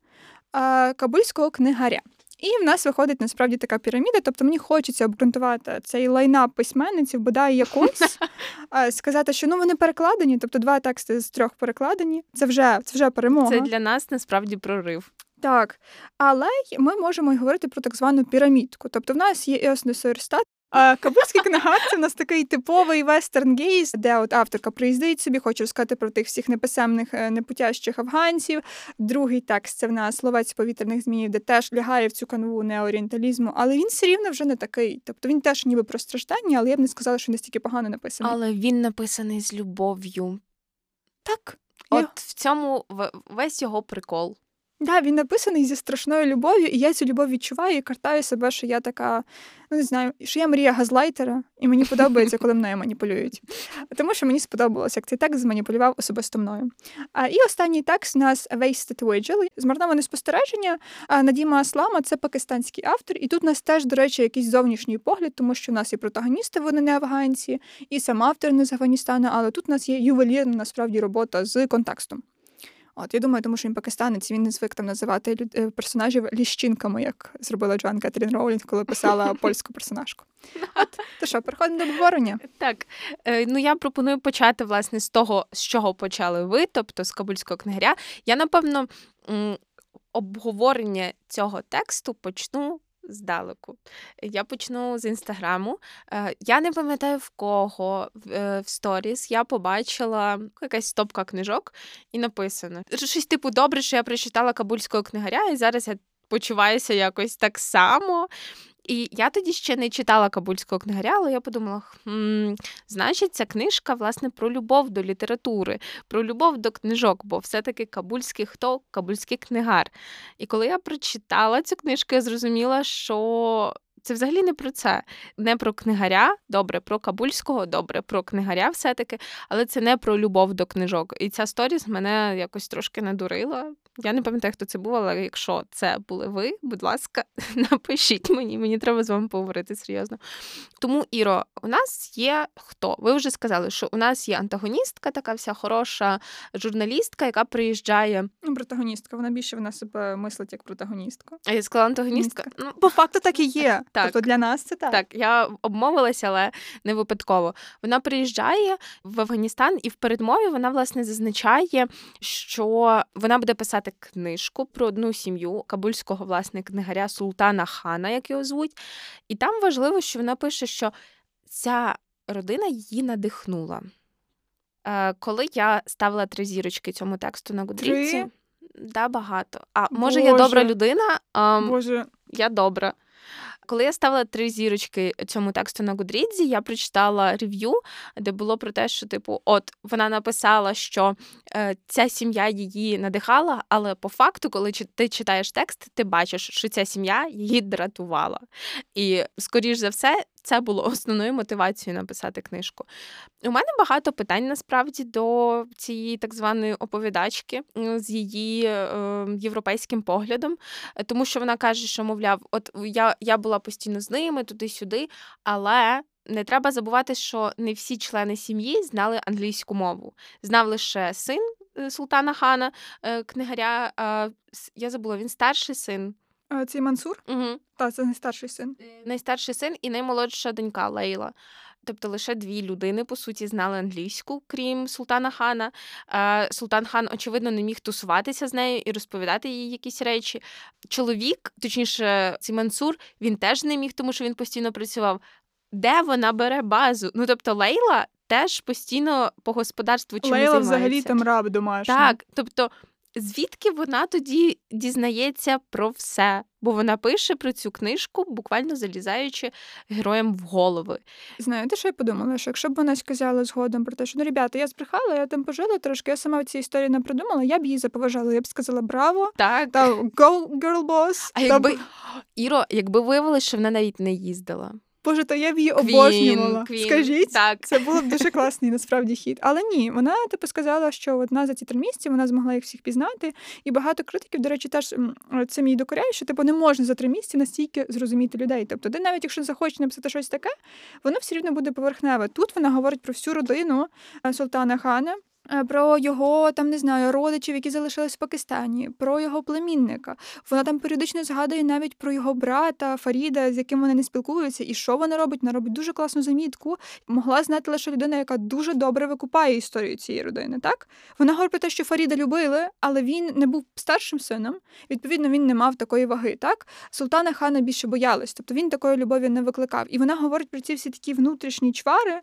кабульського книгаря. І в нас виходить насправді така піраміда. Тобто мені хочеться обґрунтувати цей лайнап письменниців, бодай якось сказати, що ну вони перекладені, тобто два тексти з трьох перекладені. Це вже це вже перемога. Це для нас насправді прорив. Так, але ми можемо й говорити про так звану пірамідку. Тобто, в нас є Еоснесуерстат, а Кабульський книгар це в нас такий типовий вестерн гейс, де от авторка приїздить собі, хоче розказати про тих всіх неписемних, е, непутящих афганців. Другий текст це в нас словець повітряних зміїв, де теж лягає в цю канву неорієнталізму, але він все рівно вже не такий. Тобто він теж ніби про страждання, але я б не сказала, що настільки погано написаний. Але він написаний з любов'ю. Так. От я... в цьому весь його прикол. Да, він написаний зі страшною любов'ю, і я цю любов відчуваю і картаю себе, що я така, ну не знаю, що я мрія газлайтера, і мені подобається, коли мною маніпулюють. Тому що мені сподобалось, як цей текст зманіпулював особисто мною. А, І останній текст у нас Wasted Vigil, змарноване спостереження. Надіма Аслама це пакистанський автор, і тут у нас теж, до речі, якийсь зовнішній погляд, тому що у нас і протагоністи, вони не афганці, і сам автор не з Афганістану, але тут у нас є ювелірна насправді робота з контекстом. От я думаю, тому що він пакистанець, він не звик там називати люд... Е, персонажів ліщинками, як зробила Джоан Кетрін Роулінг, коли писала польську персонажку. От то що, переходимо до обговорення? Так е, ну я пропоную почати власне з того, з чого почали ви, тобто з Кабульського книгаря. Я напевно обговорення цього тексту почну здалеку. Я почну з інстаграму. Е, я не пам'ятаю в кого е, в сторіс я побачила якась стопка книжок і написано щось типу добре, що я прочитала кабульського книгаря, і зараз я почуваюся якось так само. І я тоді ще не читала Кабульського книгаря, але я подумала: хм, значить, ця книжка власне про любов до літератури, про любов до книжок, бо все-таки Кабульський хто Кабульський книгар. І коли я прочитала цю книжку, я зрозуміла, що це взагалі не про це, не про книгаря, добре, про Кабульського, добре, про книгаря все-таки, але це не про любов до книжок. І ця сторіс мене якось трошки надурила. Я не пам'ятаю, хто це був, але якщо це були ви, будь ласка, напишіть мені, мені треба з вами поговорити серйозно. Тому, Іро, у нас є хто? Ви вже сказали, що у нас є антагоністка, така вся хороша журналістка, яка приїжджає. Ну, протагоністка, вона більше вона себе мислить як протагоністка. А я сказала антагоністка? Ну, По факту так і є. Так. Тобто для нас це так. Так, я обмовилася, але не випадково. Вона приїжджає в Афганістан, і в передмові вона власне зазначає, що вона буде писати книжку про одну сім'ю кабульського власне книгаря Султана Хана, як його звуть. І там важливо, що вона пише, що ця родина її надихнула. Е, Коли я ставила три зірочки цьому тексту на Гудріці, да, багато. А може, Боже. я добра людина? А, Боже. Я добра. Коли я ставила три зірочки цьому тексту на Гудрідзі, я прочитала рев'ю, де було про те, що типу, от вона написала, що е, ця сім'я її надихала, але по факту, коли ти читаєш текст, ти бачиш, що ця сім'я її дратувала. І, скоріш за все, це було основною мотивацією написати книжку. У мене багато питань насправді до цієї так званої оповідачки з її е, європейським поглядом, тому що вона каже, що, мовляв, от я, я була постійно з ними туди-сюди, але. Не треба забувати, що не всі члени сім'ї знали англійську мову. Знав лише син е, Султана Хана, е, книгаря. Я забула, він старший син. А, Цей Мансур? Угу. Так, це найстарший син. Е, найстарший син і наймолодша донька Лейла. Тобто лише дві людини, по суті, знали англійську, крім Султана Хана. Султан хан, очевидно, не міг тусуватися з нею і розповідати їй якісь речі. Чоловік, точніше, цей Мансур, він теж не міг, тому що він постійно працював. де вона бере базу? Ну тобто Лейла теж постійно по господарству чимось Лейла займається. взагалі там раб домашній. Так, тобто, звідки вона тоді дізнається про все? Бо вона пише про цю книжку, буквально залізаючи героям в голови. Знаєте, що я подумала? Що якщо б вона сказала згодом про те, що ну, ребята, я збрехала, я там пожила трошки, я сама в цій історії не придумала, я б її заповажала. Я б сказала браво, Так. та go, girl boss. А та якби Іро, якби виявилося, що вона навіть не їздила. Боже, то я б її обожнювала. Квін, Скажіть, так. це було б дуже класний насправді хід. Але ні, вона типу сказала, що одна за ці три місяці вона змогла їх всіх пізнати. І багато критиків, до речі, теж м, цим їй докоряють, що типу не можна за три місяці настільки зрозуміти людей. Тобто, де навіть якщо захоче написати щось таке, воно все рівно буде поверхневе. Тут вона говорить про всю родину е, Султана Хана. Е, Про його там не знаю родичів, які залишились в Пакистані, про його племінника. Вона там періодично згадує навіть про його брата Фаріда, з яким вони не спілкуються, і що вона робить? Вона робить дуже класну замітку. Могла знати лише людина, яка дуже добре викупає історію цієї родини. Так вона говорить про те, що Фаріда любили, але він не був старшим сином. Відповідно, він не мав такої ваги. Так султана хана більше боялась, тобто він такої любові не викликав. І вона говорить про ці всі такі внутрішні чвари.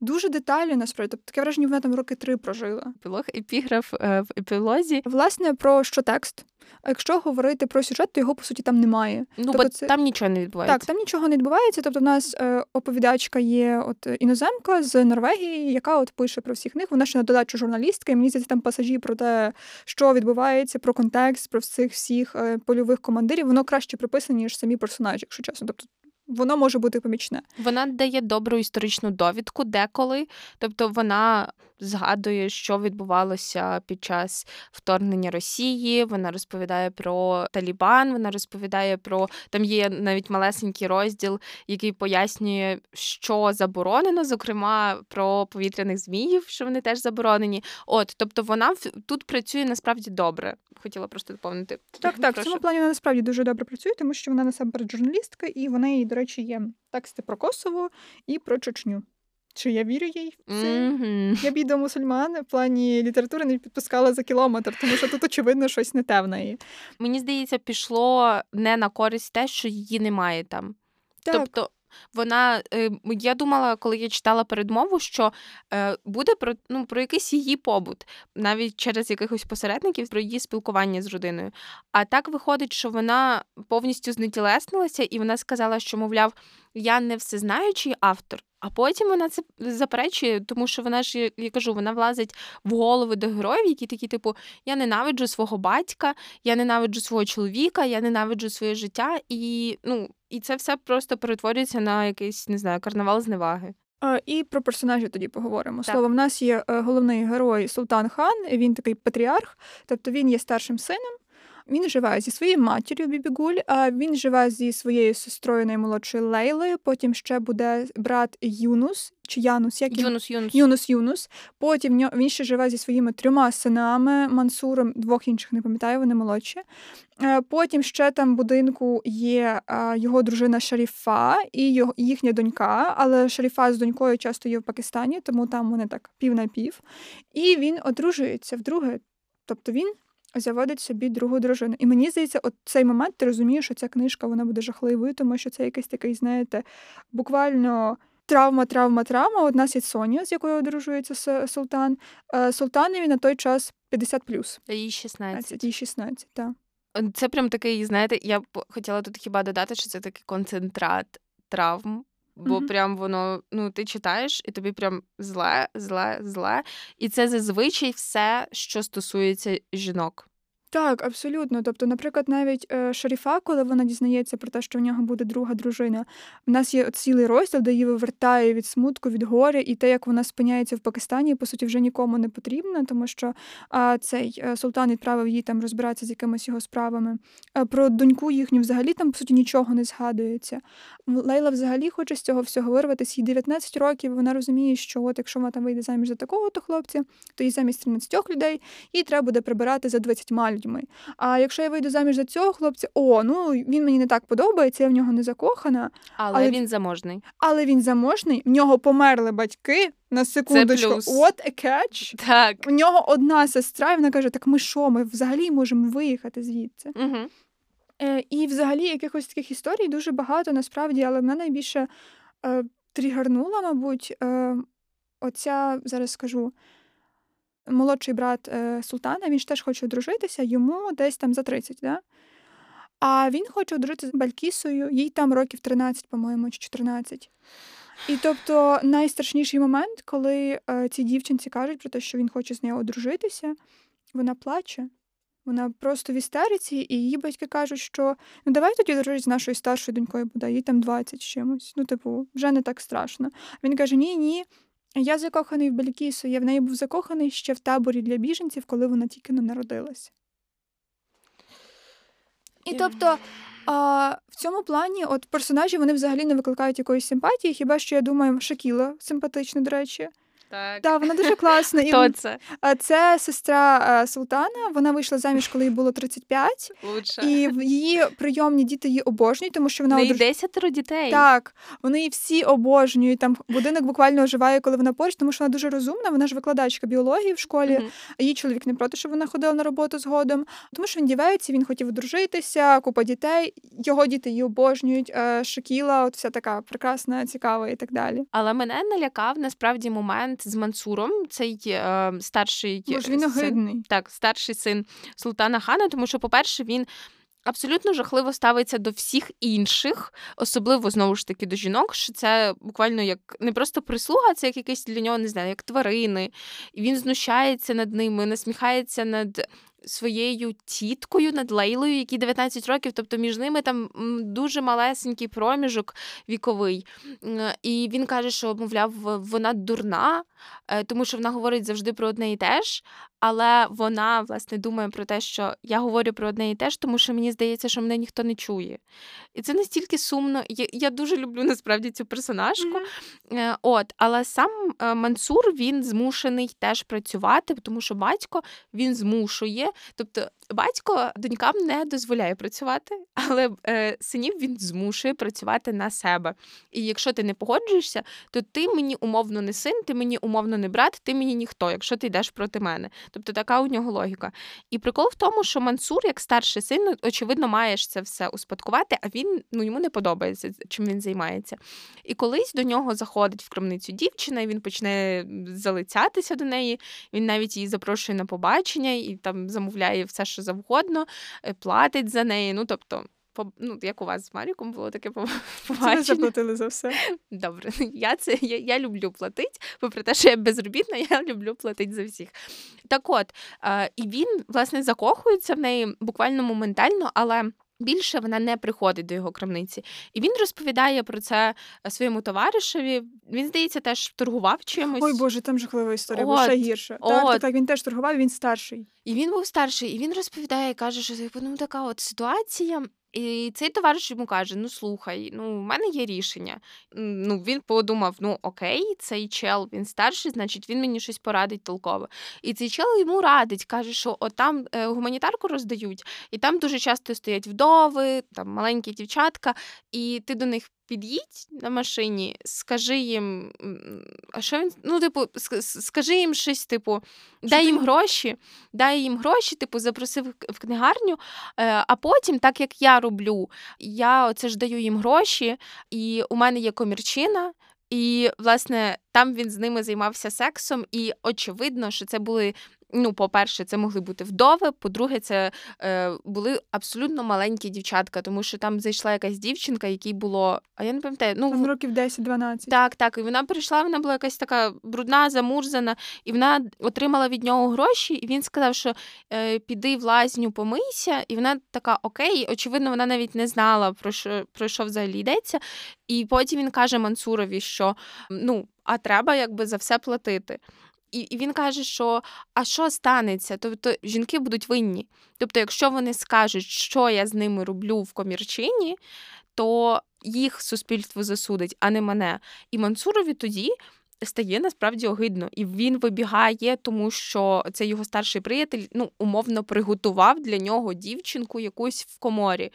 Дуже детально насправді. Тобто таке враження, вона там роки три прожила. Епілог, епіграф е, в епілозі. Власне, про що текст? А якщо говорити про сюжет, то його по суті там немає. Ну, Тобто бо це- там нічого не відбувається. Так, там нічого не відбувається. Тобто, в нас е, оповідачка є от іноземка з Норвегії, яка от пише про всіх них. Вона ще на додачу журналістка, і мені здається, там пасажі про те, що відбувається, про контекст, про всіх всіх е, польових командирів. Воно краще прописане, ніж самі персонажі, якщо чесно. Тобто воно може бути помічне. Вона дає добру історичну довідку деколи, тобто вона згадує, що відбувалося під час вторгнення Росії. Вона розповідає про Талібан. Вона розповідає про там є навіть малесенький розділ, який пояснює, що заборонено, зокрема про повітряних зміїв, що вони теж заборонені. От, тобто, вона тут працює насправді добре. Хотіла просто доповнити. Так, так, в цьому плані вона насправді дуже добре працює, тому що вона насамперед журналістка, і в неї, до речі, є тексти про Косово і про Чечню. Чи я вірю їй? Мгм. Я б до мусульман в плані літератури не підпускала за кілометр, тому що тут очевидно щось не те в неї. Мені здається, пішло не на користь те, що її немає там. Так, Тобто вона, е, я думала, коли я читала передмову, що е, буде про, ну, про якийсь її побут, навіть через якихось посередників, про її спілкування з родиною. А так виходить, що вона повністю знетілеснилася, і вона сказала, що, мовляв, я не всезнаючий автор. А потім вона це заперечує, тому що вона ж, я- кажу, вона влазить в голови до героїв, які такі, типу, я ненавиджу свого батька, я ненавиджу свого чоловіка, я ненавиджу своє життя, і ну і це все просто перетворюється на якийсь не знаю карнавал зневаги. І про персонажів тоді поговоримо. Так. Словом, в нас є е, головний герой Султан Хан. Він такий патріарх, тобто він є старшим сином. Він живе зі своєю матір'ю Бібігуль, а він живе зі своєю сестрою наймолодшою Лейлою. Потім ще буде брат Юнус чи Янус, як? Юнус, Юнус. Юнус Юнус. Потім він ще живе зі своїми трьома синами Мансуром, двох інших не пам'ятаю, вони молодші. Е, Потім ще там в будинку є е, його дружина Шаріфа і їхня донька, але Шаріфа з донькою часто є в Пакистані, тому там вони так пів на пів. І він одружується вдруге. Тобто він заводить собі другу дружину. І мені здається, от цей момент ти розумієш, що ця книжка вона буде жахливою, тому що це якийсь такий, знаєте, буквально. Травма, травма, травма. От нас є Соня, з якою одружується Султан. Е, Султанові на той час 50 плюс. Їй 16. і 16, так. Це прям такий, знаєте, я б хотіла тут хіба додати, що це такий концентрат травм. Бо Мгм. прям воно, ну ти читаєш, і тобі прям зле, зле, зле. І це зазвичай все, що стосується жінок. Так, абсолютно. Тобто, наприклад, навіть е, Шаріфа, коли вона дізнається про те, що в нього буде друга дружина, в нас є цілий розділ, де її вивертає від смутку, від горя, і те, як вона спиняється в Пакистані, по суті, вже нікому не потрібно, тому що а, цей е, султан відправив її там розбиратися з якимись його справами. А, про доньку їхню взагалі там, по суті, нічого не згадується. Лейла взагалі хоче з цього всього вирватися. Їй 19 років. Вона розуміє, що от якщо вона там вийде заміж за такого-то хлопця, то їй замість 13 людей їй треба буде прибирати за 20 людьми. А якщо я вийду заміж за цього хлопця, о, ну він мені не так подобається, я в нього не закохана, Але, Але- він заможний. але він заможний, в нього померли батьки на секундочку. плюс. What a catch! Так. В нього одна сестра, і вона каже: Так ми що, ми взагалі можемо виїхати звідси. Угу. Е, і взагалі якихось таких історій дуже багато насправді, але мене найбільше е, тригернула, мабуть, е, оця зараз скажу. Молодший брат е, Султана, він ж теж хоче одружитися, йому десь там за 30, да? А він хоче одружитися з Балькісою, їй там років 13, по-моєму, чи 14. І тобто найстрашніший момент, коли е, ці дівчинці кажуть про те, що він хоче з нею одружитися, вона плаче. Вона просто в істериці, і її батьки кажуть, що ну давай тоді дружить з нашою старшою донькою буде, їй там 20 чимось. Ну, типу, вже не так страшно. Він каже: Ні, ні. Я закоханий в Белькісу, я в неї був закоханий ще в таборі для біженців, коли вона тільки не народилася. І тобто а, в цьому плані от персонажі вони взагалі не викликають якоїсь симпатії, хіба що я думаю, Шакіла симпатична, до речі. Так. Так, вона дуже класна. Хто І це? це сестра Султана. Вона вийшла заміж, коли їй було 35, Лучше. і її прийомні діти її обожнюють, тому що вона неї одруж- десятеро дітей. Так, вони її всі обожнюють. Там будинок буквально оживає, коли вона поруч, тому що вона дуже розумна. Вона ж викладачка біології в школі. А її чоловік не проти, щоб вона ходила на роботу згодом, тому що він дівець, він хотів одружитися, купа дітей. Його діти її обожнюють. е, Шакіла, от вся така прекрасна, цікава і так далі. Але мене налякав насправді момент з Мансуром, цей е, старший Бо ж він син. Так, старший син Султана Хана, тому що, по-перше, він. Абсолютно жахливо ставиться до всіх інших, особливо знову ж таки до жінок, що це буквально як не просто прислуга, це як якийсь для нього не знаю, як тварини. І він знущається над ними, насміхається над своєю тіткою, над Лейлою, якій 19 років. Тобто між ними там дуже малесенький проміжок віковий. І він каже, що, мовляв, вона дурна, тому що вона говорить завжди про одне і те ж. Але вона власне думає про те, що я говорю про одне і те ж, тому що мені здається, що мене ніхто не чує. І це настільки сумно. Я, я дуже люблю насправді цю персонажку. Е, От, але сам е, Мансур він змушений теж працювати, тому що батько він змушує. Тобто, батько донькам не дозволяє працювати, але е, синів він змушує працювати на себе. І якщо ти не погоджуєшся, то ти мені умовно не син, ти мені умовно не брат, ти мені ніхто, якщо ти йдеш проти мене. Тобто така у нього логіка. І прикол в тому, що Мансур, як старший син, очевидно, маєш це все успадкувати, а він ну йому не подобається, чим він займається. І колись до нього заходить в крамницю дівчина, і він почне залицятися до неї. Він навіть її запрошує на побачення і там замовляє все, що завгодно, е, платить за неї. Ну тобто. по- Ну, як у вас з Маріком було таке побачення. Це заплатили за все. Добре, я це я, я люблю платити, попри те, що я безробітна, я люблю платити за всіх. Так от, е, і він, власне, закохується в неї буквально моментально, але. Більше вона не приходить до його крамниці, і він розповідає про це е, своєму товаришеві. Він здається, теж торгував чимось. Ой Боже, там жахлива історія, бо ще гірше. Так, от. так, так, він теж торгував, він старший. І він був старший, і він розповідає, каже, що типу, ну така от ситуація. І цей товариш йому каже: Ну слухай, ну в мене є рішення. Ну він подумав: ну окей, цей чел він старший, значить він мені щось порадить толково. І цей чел йому радить, каже, що от там е, гуманітарку роздають, і там дуже часто стоять вдови, там маленькі дівчатка, і ти до них. Під'їдь на машині, скажи їм, а що він? Ну, типу, скажи їм щось, типу, дай їм гроші, дай їм гроші, типу, запросив в в книгарню. Е, А потім, так як я роблю, я оце ж даю їм гроші, і у мене є комірчина. І, власне, там він з ними займався сексом, і очевидно, що це були. Ну, по-перше, це могли бути вдови. По-друге, це е, були абсолютно маленькі дівчатка, тому що там зайшла якась дівчинка, якій було. А я не пам'ятаю, ну Там років 10-12. так, так. І вона прийшла, вона була якась така брудна, замурзана, і вона отримала від нього гроші, і він сказав, що е, піди в лазню, помийся. І вона така, окей, очевидно, вона навіть не знала, про що, про що взагалі йдеться. І потім він каже Мансурові, що ну, а треба якби за все платити. І, і він каже, що а що станеться? Тобто жінки будуть винні. Тобто, якщо вони скажуть, що я з ними роблю в комірчині, то їх суспільство засудить, а не мене. І Мансурові тоді стає насправді огидно. І він вибігає, тому що цей його старший приятель ну, умовно приготував для нього дівчинку якусь в коморі.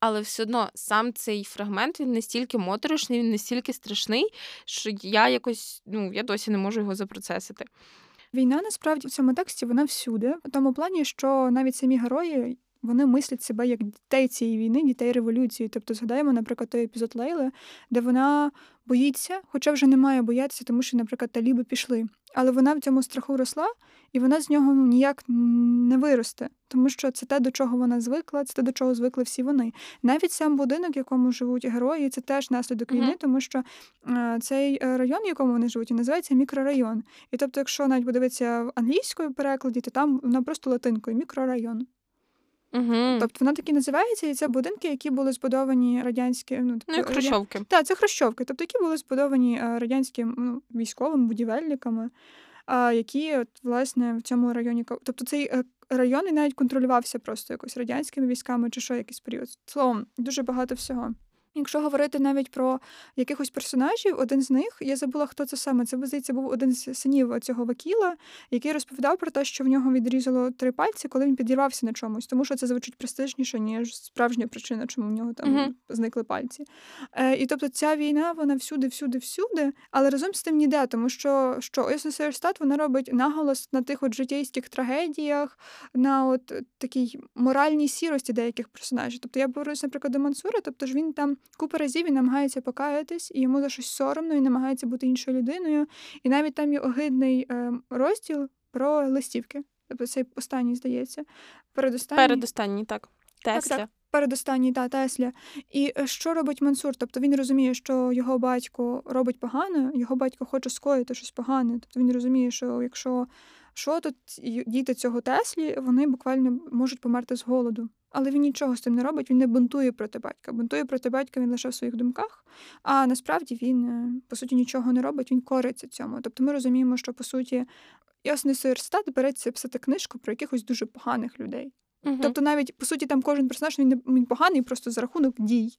Але все одно сам цей фрагмент він настільки моторошний, він настільки страшний, що я якось ну я досі не можу його запроцесити. Війна насправді в цьому тексті вона всюди, в тому плані, що навіть самі герої вони мислять себе як дітей цієї війни, дітей революції. Тобто, згадаємо, наприклад, той епізод Лейли, де вона боїться, хоча вже не має боятися, тому що, наприклад, таліби пішли. Але вона в цьому страху росла, і вона з нього ну, ніяк не виросте, тому що це те, до чого вона звикла, це те, до чого звикли всі вони. Навіть сам будинок, в якому живуть герої, це теж наслідок війни, mm-hmm. тому що е, цей е, район, в якому вони живуть, називається мікрорайон. І тобто, якщо навіть подивитися в англійською перекладі, то там вона просто латинкою мікрорайон. Угу. Тобто вона так і називається, і це будинки, які були збудовані радянські ну, ну хрущовки. Так, це хрущовки, тобто які були збудовані радянським радянськими ну, військовим будівельниками, які от, власне в цьому районі Тобто цей е, район і навіть контролювався просто якось радянськими військами чи що якийсь період. Словом, дуже багато всього. Якщо говорити навіть про якихось персонажів, один з них я забула, хто це саме. Це здається, був один з синів цього Вакіла, який розповідав про те, що в нього відрізало три пальці, коли він підірвався на чомусь, тому що це звучить престижніше, ніж справжня причина, чому в нього там uh-huh. зникли пальці. Е, І тобто ця війна, вона всюди, всюди, всюди, але разом з тим ніде, тому що що стат вона робить наголос на тих от життєйських трагедіях, на от такій моральній сірості деяких персонажів. Тобто я повернуся, наприклад, до Мансура, тобто ж він там. Купа разів він намагається покаятись, і йому за щось соромно, і намагається бути іншою людиною. І навіть там є огидний е, розділ про листівки. Тобто цей останній, здається. Передостанній, Передостанній, так. Тесля. Так, так. Передостанній, та Тесля. І е, що робить Мансур? Тобто він розуміє, що його батько робить погано, його батько хоче скоїти щось погане. Тобто він розуміє, що якщо що тут діти цього Теслі, вони буквально можуть померти з голоду. Але він нічого з цим не робить, він не бунтує проти батька. Бунтує проти батька він лише в своїх думках, а насправді він, е, по суті, нічого не робить, він кориться цьому. Тобто ми розуміємо, що по суті ясний суверстат береться писати книжку про якихось дуже поганих людей. Угу. Тобто, навіть по суті, там кожен персонаж він, він поганий просто за рахунок дій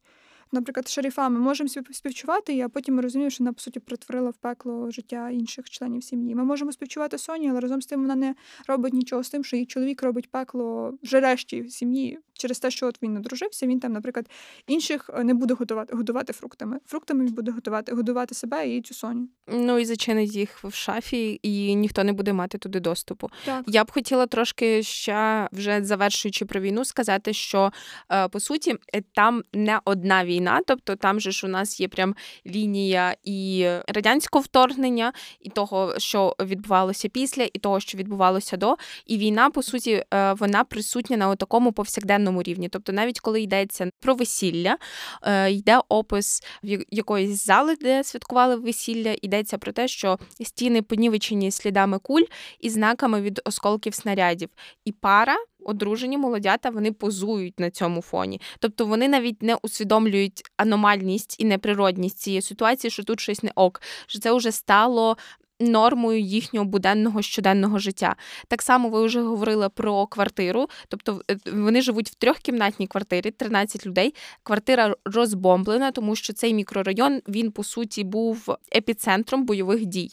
наприклад, шерифа, ми можемо співчувати, а потім ми розуміємо, що вона по суті притворила в пекло життя інших членів сім'ї. Ми можемо співчувати Соні, але разом з тим вона не робить нічого з тим, що її чоловік робить пекло вже решті сім'ї через те, що от він одружився. Він там, наприклад, інших е, не буде готувати годувати фруктами. Фруктами він буде готувати, годувати себе і цю Соню. Ну і зачинить їх в шафі, і ніхто не буде мати туди доступу. Так. Я б хотіла трошки ще вже завершуючи про війну, сказати, що е, по суті там не одна війна тобто там же ж у нас є прям лінія і радянського вторгнення, і того, що відбувалося після, і того, що відбувалося до. І війна, по суті, е, вона присутня на такому повсякденному рівні. Тобто, навіть коли йдеться про весілля, е, йде опис якоїсь зали, де святкували весілля, йдеться про те, що стіни понівечені слідами куль і знаками від осколків снарядів. І пара одружені молодята вони позують на цьому фоні. Тобто вони навіть не усвідомлюють аномальність і неприродність цієї ситуації, що тут щось не ок, що це вже стало нормою їхнього буденного щоденного життя. Так само ви вже говорили про квартиру, тобто е, вони живуть в трьохкімнатній квартирі, 13 людей. Квартира розбомблена, тому що цей мікрорайон він по суті був епіцентром бойових дій.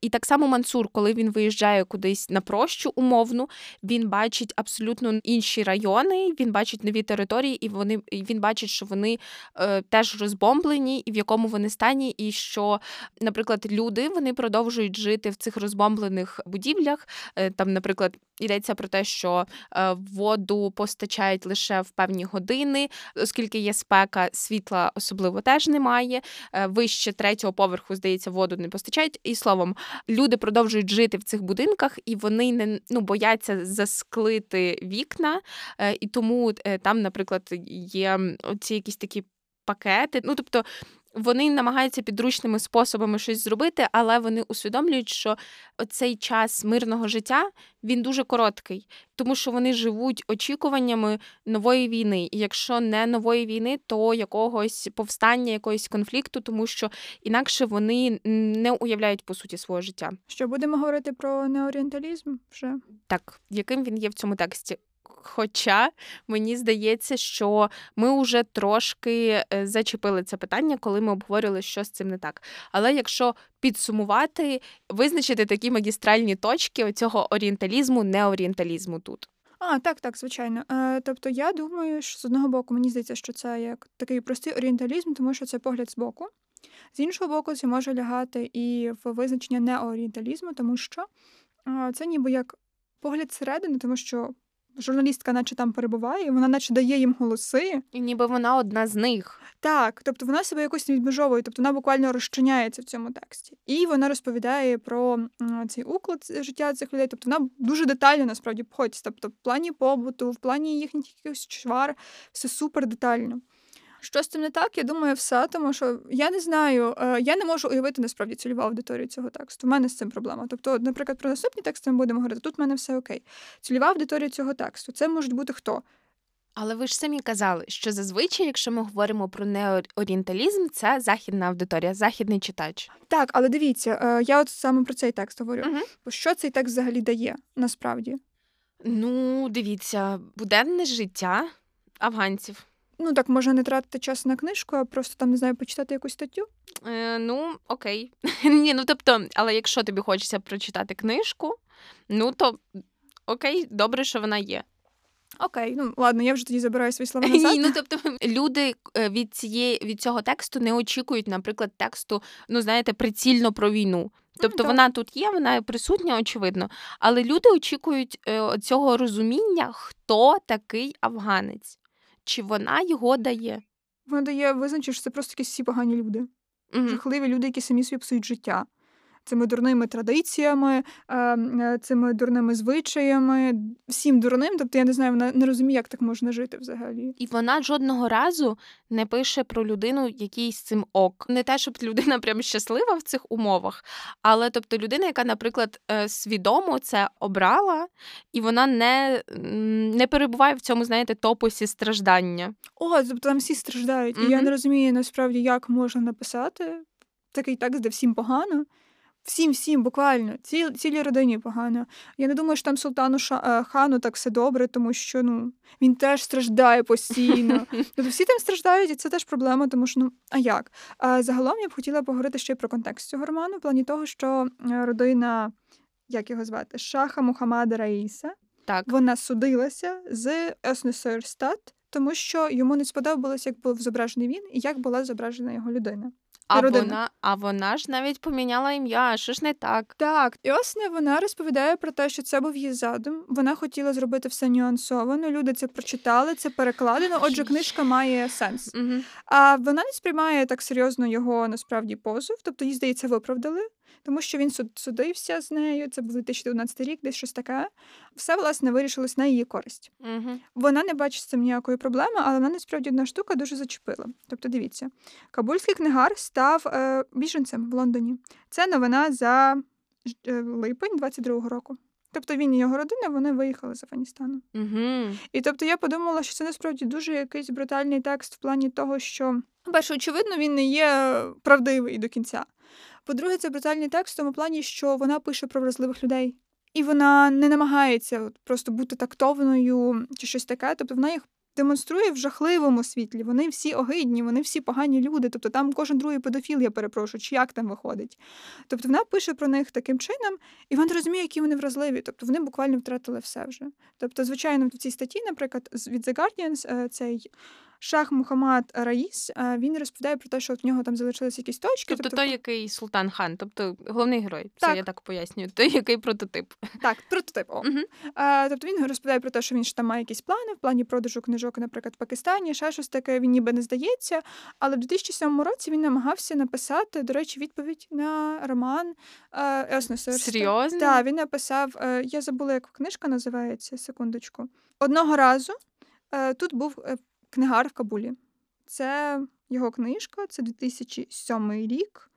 І так само Мансур, коли він виїжджає кудись на прощу умовну, він бачить абсолютно інші райони, він бачить нові території, і вони він бачить, що вони е, теж розбомблені, і в якому вони стані, і що, наприклад, люди вони продовжують продовжують жити в цих розбомблених будівлях. Е, там, наприклад, йдеться про те, що е, воду постачають лише в певні години, оскільки є спека, світла особливо теж немає. Е, вище третього поверху, здається, воду не постачають. І словом, люди продовжують жити в цих будинках, і вони не ну бояться засклити вікна, і тому там, наприклад, є ці якісь такі пакети. Ну тобто вони намагаються підручними способами щось зробити, але вони усвідомлюють, що цей час мирного життя він дуже короткий, тому що вони живуть очікуваннями нової війни. І якщо не нової війни, то якогось повстання, якогось конфлікту, тому що інакше вони не уявляють по суті свого життя. Що будемо говорити про неорієнталізм вже так, яким він є в цьому тексті? Хоча мені здається, що ми вже трошки е, зачепили це питання, коли ми обговорювали, що з цим не так. Але якщо підсумувати, визначити такі магістральні точки оцього орієнталізму, неорієнталізму тут. А, так, так, звичайно. Е, Тобто, я думаю, що з одного боку мені здається, що це як такий простий орієнталізм, тому що це погляд з боку. З іншого боку, це може лягати і в визначення неорієнталізму, тому що це ніби як погляд зсередини, тому що журналістка, наче там перебуває, вона наче дає їм голоси. І ніби вона одна з них. Так, тобто вона себе якось відмежовує, тобто вона буквально розчиняється в цьому тексті. І вона розповідає про цей уклад життя цих людей. Тобто вона дуже детально насправді походить. Тобто, в плані побуту, в плані їхніх якихось чвар, все супер детально. Що з цим не так, я думаю, все, тому що я не знаю, е, я не можу уявити насправді цільову аудиторію цього тексту. У мене з цим проблема. Тобто, наприклад, про наступні тексти ми будемо говорити, тут в мене все окей. Цільова аудиторія цього тексту це можуть бути хто? Але ви ж самі казали, що зазвичай, якщо ми говоримо про неорієнталізм, це західна аудиторія, західний читач. Так, але дивіться, е, я от саме про цей текст говорю. Угу. Що цей текст взагалі дає насправді? Ну, дивіться, буденне життя афганців. Ну так, може не тратити час на книжку, а просто там не знаю, почитати якусь статтю. Е, Ну, окей. Ні, ну тобто, але якщо тобі хочеться прочитати книжку, ну то окей, добре, що вона є. Окей, ну ладно, я вже тоді забираю свої слова назад. Ні, ну тобто люди е, від цієї від цього тексту не очікують, наприклад, тексту, ну знаєте, прицільно про війну. Тобто ну, вона тут є, вона присутня, очевидно. Але люди очікують е, цього розуміння, хто такий афганець, чи вона його дає. Вона дає визначити, що це просто якісь всі погані люди, жахливі люди, які самі собі псують життя цими дурними традиціями, ем, е, цими дурними звичаями, всім дурним. Тобто я не знаю, вона не розуміє, як так можна жити взагалі. І вона жодного разу не пише про людину, який з цим ок. Не те, щоб людина прям щаслива в цих умовах, але тобто людина, яка, наприклад, е, свідомо це обрала, і вона не не перебуває в цьому, знаєте, топосі страждання. О, тобто там всі страждають. Mm-hmm. І я не розумію насправді, як можна написати такий текст, де всім погано. Всім, всім, буквально, ці, цілій родині погано. Я не думаю, що там султану е, хану так все добре, тому що ну він теж страждає постійно. Тобто всі там страждають, і це теж проблема, тому що ну а як? А загалом я б хотіла поговорити ще й про контекст цього роману, в плані того, що е, родина, як його звати, Шаха Мухаммада Раїса, так вона судилася з Еснесерстат, тому що йому не сподобалось, як був зображений він і як була зображена його людина. А вона, а вона ж навіть поміняла ім'я, що ж не так? Так, і ось не вона розповідає про те, що це був її задум. Вона хотіла зробити все нюансовано. Люди це прочитали, це перекладено. Отже, книжка має сенс. Угу. А вона не сприймає так серйозно його насправді позов, тобто їй здається, виправдали тому що він судився з нею. Це був 2011 рік, десь щось таке. Все власне вирішилось на її користь. Угу. Вона не бачить з цим ніякої проблеми, але вона насправді одна штука дуже зачепила. Тобто, дивіться, Кабульський книгар став е, біженцем в Лондоні. Це новина за е, липень 22-го року. Тобто він і його родина вони виїхали з Афганістану. Угу. І тобто я подумала, що це насправді дуже якийсь брутальний текст в плані того, що, перше, очевидно, він не є правдивий до кінця. По-друге, це брутальний текст в тому плані, що вона пише про вразливих людей. І вона не намагається просто бути тактовною чи щось таке. Тобто вона їх демонструє в жахливому світлі. Вони всі огидні, вони всі погані люди. Тобто там кожен другий педофіл, я перепрошую, чи як там виходить. Тобто вона пише про них таким чином, і вона розуміє, які вони вразливі. Тобто вони буквально втратили все вже. Тобто, звичайно, в цій статті, наприклад, від The Guardian, е, цей Шах Мухаммад Раїс він розповідає про те, що в нього там залишилися якісь точки. Тобто, тобто той, який Султан хан, тобто головний герой. Це так. я так пояснюю. Той, який прототип. Так, прототип. О. Угу. А, Тобто він розповідає про те, що він ж там має якісь плани в плані продажу книжок, наприклад, в Пакистані, ще щось таке, він ніби не здається. Але в 2007 році він намагався написати, до речі, відповідь на роман Еснесер. Серйозно? Так, він написав, е, я забула, як книжка називається, секундочку. Одного разу е, тут був е, Книгар в Кабулі. Це його книжка, це 2007 рік.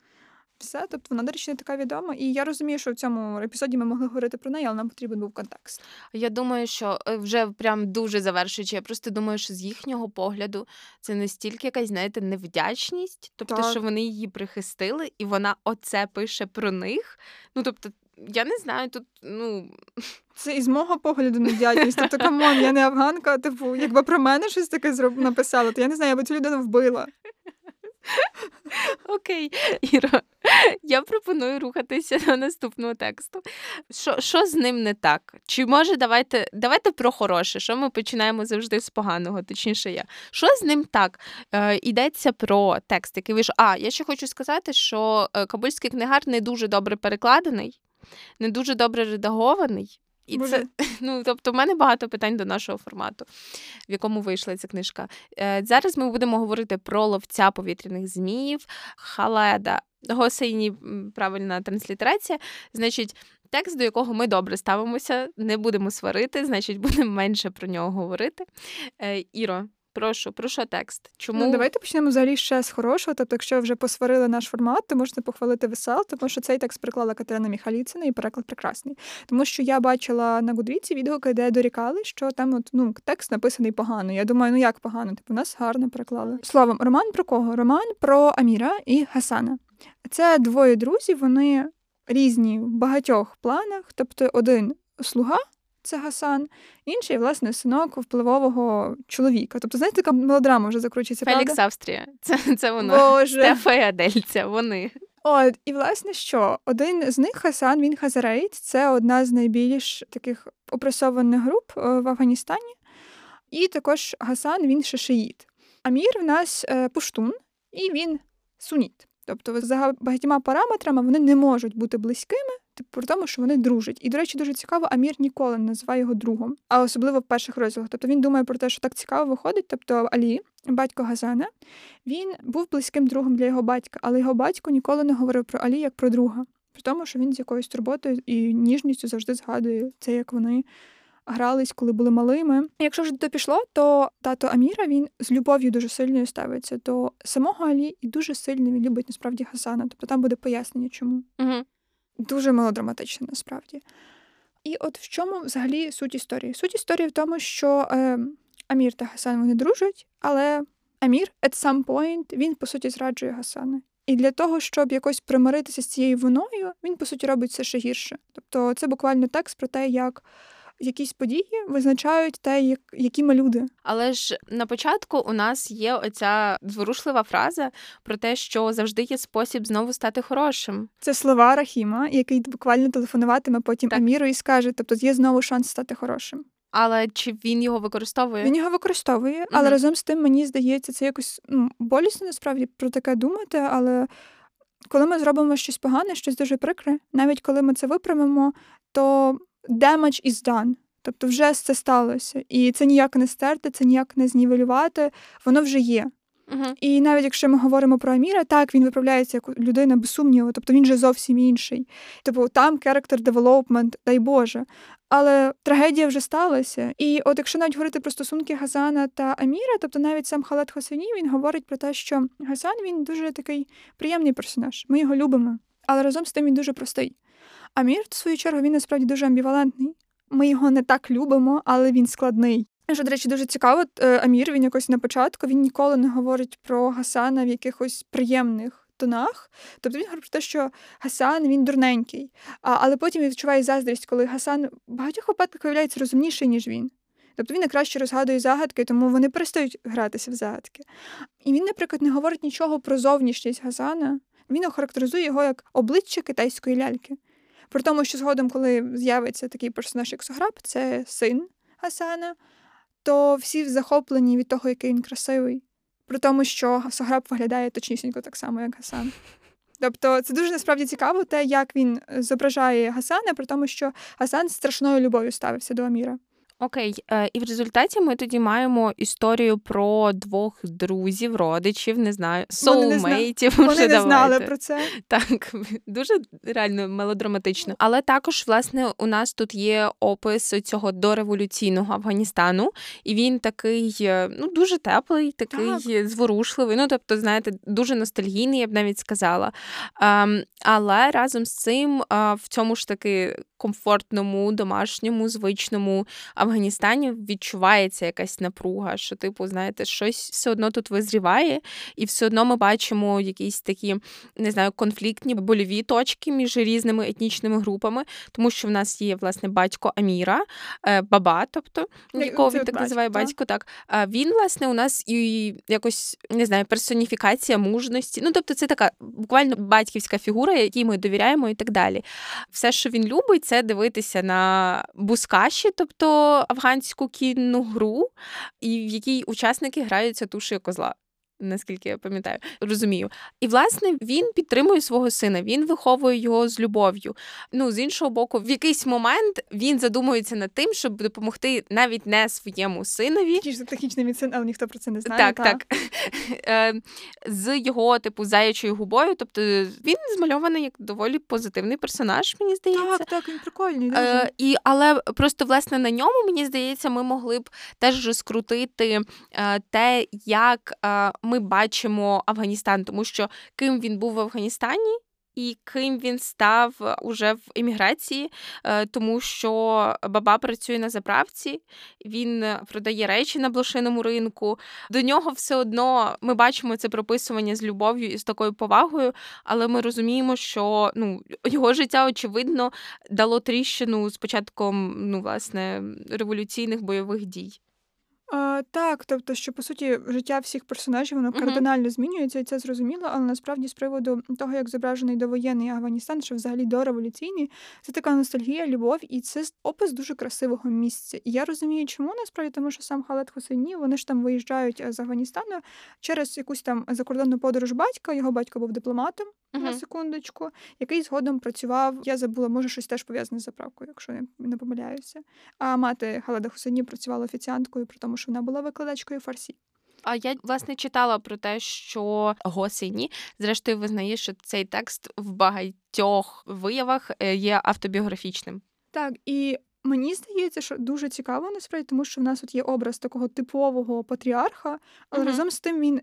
Все, тобто вона, до речі, не така відома. І я розумію, що в цьому епізоді ми могли говорити про неї, але нам потрібен був контекст. Я думаю, що е, вже прям дуже завершуючи. Я просто думаю, що з їхнього погляду це настільки якась, знаєте, невдячність, тобто, так. що вони її прихистили, і вона оце пише про них. Ну тобто, я не знаю, тут, ну. Це із мого погляду невдячність. Тобто, come on, я не афганка, типу, якби про мене щось таке зроб... написала, то я не знаю, я би цю людину вбила. Окей, Іро, я пропоную рухатися до наступного тексту. Що що з ним не так? Чи може давайте давайте про хороше? Що ми починаємо завжди з поганого, точніше я. Що з ним так? Е, Йдеться про текст, який вийшов. А, я ще хочу сказати, що е, Кабульський книгар не дуже добре перекладений не дуже добре редагований. І Боже. це ну тобто, в мене багато питань до нашого формату, в якому вийшла ця книжка. Е, Зараз ми будемо говорити про ловця повітряних зміїв, халеда. Госейні правильна транслітерація. Значить, текст, до якого ми добре ставимося, не будемо сварити, значить, будемо менше про нього говорити. Е, Іро, Прошу, про що текст? Чому Ну, давайте почнемо взагалі ще з хорошого. Тобто, якщо вже посварили наш формат, то можете похвалити весел, тому що цей текст приклала Катерина Міхаліцина і переклад прекрасний. Тому що я бачила на Гудріці відгуки, де дорікали, що там от, ну, текст написаний погано. Я думаю, ну як погано? Типу, нас гарно переклали. Словом, роман про кого? Роман про Аміра і Гасана. Це двоє друзів, вони різні в багатьох планах. Тобто, один слуга це Гасан, інший, власне, синок впливового чоловіка. Тобто, знаєте, така мелодрама вже закручується. Фелікс правда? Австрія. Це це воно. Боже. Стефа і Адельця, вони. От, і власне що? Один з них Хасан, він Хазарейт, це одна з найбільш таких опресованих груп е, в Афганістані. І також Гасан, він шишиїт. Амір в нас е, пуштун, і він суніт. Тобто, за багатьма параметрами вони не можуть бути близькими, типу, про тому, що вони дружать. І, до речі, дуже цікаво, Амір ніколи не називає його другом, а особливо в перших розділах. Тобто він думає про те, що так цікаво виходить. Тобто Алі, батько Газана, він був близьким другом для його батька, але його батько ніколи не говорив про Алі як про друга. При тому, що він з якоюсь турботою і ніжністю завжди згадує це, як вони грались, коли були малими. Якщо вже то пішло, то тато Аміра він з любов'ю дуже сильною ставиться до самого Алі і дуже сильно він любить насправді Гасана. Тобто там буде пояснення, чому. Угу. Дуже мелодраматичне насправді. І от в чому взагалі суть історії? Суть історії в тому, що е, Амір та Гасан вони дружать, але Амір at some point, він по суті зраджує Гасана. І для того, щоб якось примиритися з цією виною, він по суті робить все ще гірше. Тобто, це буквально текст про те, як якісь події визначають те, як, які ми люди. Але ж на початку у нас є оця зворушлива фраза про те, що завжди є спосіб знову стати хорошим. Це слова Рахіма, який буквально телефонуватиме потім так. Аміру і скаже: тобто є знову шанс стати хорошим. Але чи він його використовує? Він його використовує, але mm разом з тим мені здається, це якось ну, болісно насправді про таке думати. Але коли ми зробимо щось погане, щось дуже прикре, навіть коли ми це виправимо, то damage is done. Тобто вже це сталося. І це ніяк не стерти, це ніяк не знівелювати, воно вже є. Uh-huh. І навіть якщо ми говоримо про Аміра, так він виправляється як людина без сумніву, тобто він же зовсім інший. Тобто там character development, дай Боже. Але трагедія вже сталася. І от якщо навіть говорити про стосунки Газана та Аміра, тобто навіть сам Халет Хосені, він говорить про те, що Газан він дуже такий приємний персонаж. Ми його любимо, але разом з тим він дуже простий. Амір, в свою чергу, він насправді дуже амбівалентний. Ми його не так любимо, але він складний. Що, до речі, дуже цікаво, е, Амір він якось на початку він ніколи не говорить про Гасана в якихось приємних тонах. Тобто він говорить про те, що Гасан він дурненький, а, але потім він відчуває заздрість, коли Гасан в багатьох випадках виявляється розумніший, ніж він. Тобто він краще розгадує загадки, тому вони перестають гратися в загадки. І він, наприклад, не говорить нічого про зовнішність Гасана. Він охарактеризує його як обличчя китайської ляльки. При тому, що згодом, коли з'явиться такий персонаж, як Сограб, це син Гасана, то всі захоплені від того, який він красивий. При тому, що Сограб виглядає точнісінько так само, як Гасан. Тобто це дуже насправді цікаво, те, як він зображає Гасана, при тому, що Гасан з страшною любов'ю ставився до Аміра. Окей, е, і в результаті ми тоді маємо історію про двох друзів, родичів, не знаю, соулмейтів. Вони не, зна... Вони не знали про це. Так, дуже реально мелодраматично. Але також, власне, у нас тут є опис цього дореволюційного Афганістану, і він такий е, ну дуже теплий, такий так. зворушливий. Ну, тобто, знаєте, дуже ностальгійний, я б навіть сказала. Um, але разом з цим uh, в цьому ж таки комфортному, домашньому, звичному Афганістані відчувається якась напруга, що, типу, знаєте, щось все одно тут визріває, і все одно ми бачимо якісь такі, не знаю, конфліктні больові точки між різними етнічними групами, тому що в нас є власне батько Аміра, е, баба, тобто якого він так батько, називає батько. Так він, власне, у нас і якось не знаю, персоніфікація мужності. Ну, тобто, це така буквально батьківська фігура, якій ми довіряємо, і так далі. Все, що він любить, це дивитися на бускаші, тобто афганську кінну гру, і в якій учасники граються тушею козла. Наскільки я пам'ятаю, розумію. І власне він підтримує свого сина, він виховує його з любов'ю. Ну з іншого боку, в якийсь момент він задумується над тим, щоб допомогти навіть не своєму синові. Ті ж технічний від але ніхто про це не знає. Так, так. Е, з його типу заячою губою. Тобто він змальований як доволі позитивний персонаж, мені здається. Так, так, він прикольний. Е, і, Але просто власне на ньому мені здається, ми могли б теж розкрутити е, те, як е, ми бачимо Афганістан, тому що ким він був в Афганістані. І ким він став уже в еміграції, е, тому що баба працює на заправці, він продає речі на блошиному ринку. До нього все одно ми бачимо це прописування з любов'ю і з такою повагою, але ми розуміємо, що ну його життя очевидно дало тріщину з початком ну власне революційних бойових дій. А, Так, тобто, що по суті життя всіх персонажів воно кардинально змінюється, і це зрозуміло, але насправді з приводу того, як зображений довоєнний Афганістан, що взагалі дореволюційний, це така ностальгія, любов, і це опис дуже красивого місця. І я розумію, чому насправді, тому що сам Халет Хусейні, вони ж там виїжджають е, з Афганістану через якусь там закордонну подорож батька. Його батько був дипломатом на секундочку, який згодом працював. Я забула, може щось теж пов'язане з заправкою, якщо я не помиляюся. А мати Халеда Хусейні працювала офіціанткою, при тому, що вона була викладачкою фарсі. А я власне читала про те, що Госині, зрештою, визнає, що цей текст в багатьох виявах е, є автобіографічним. Так, і мені здається, що дуже цікаво насправді, тому що в нас от є образ такого типового патріарха, але uh разом з тим він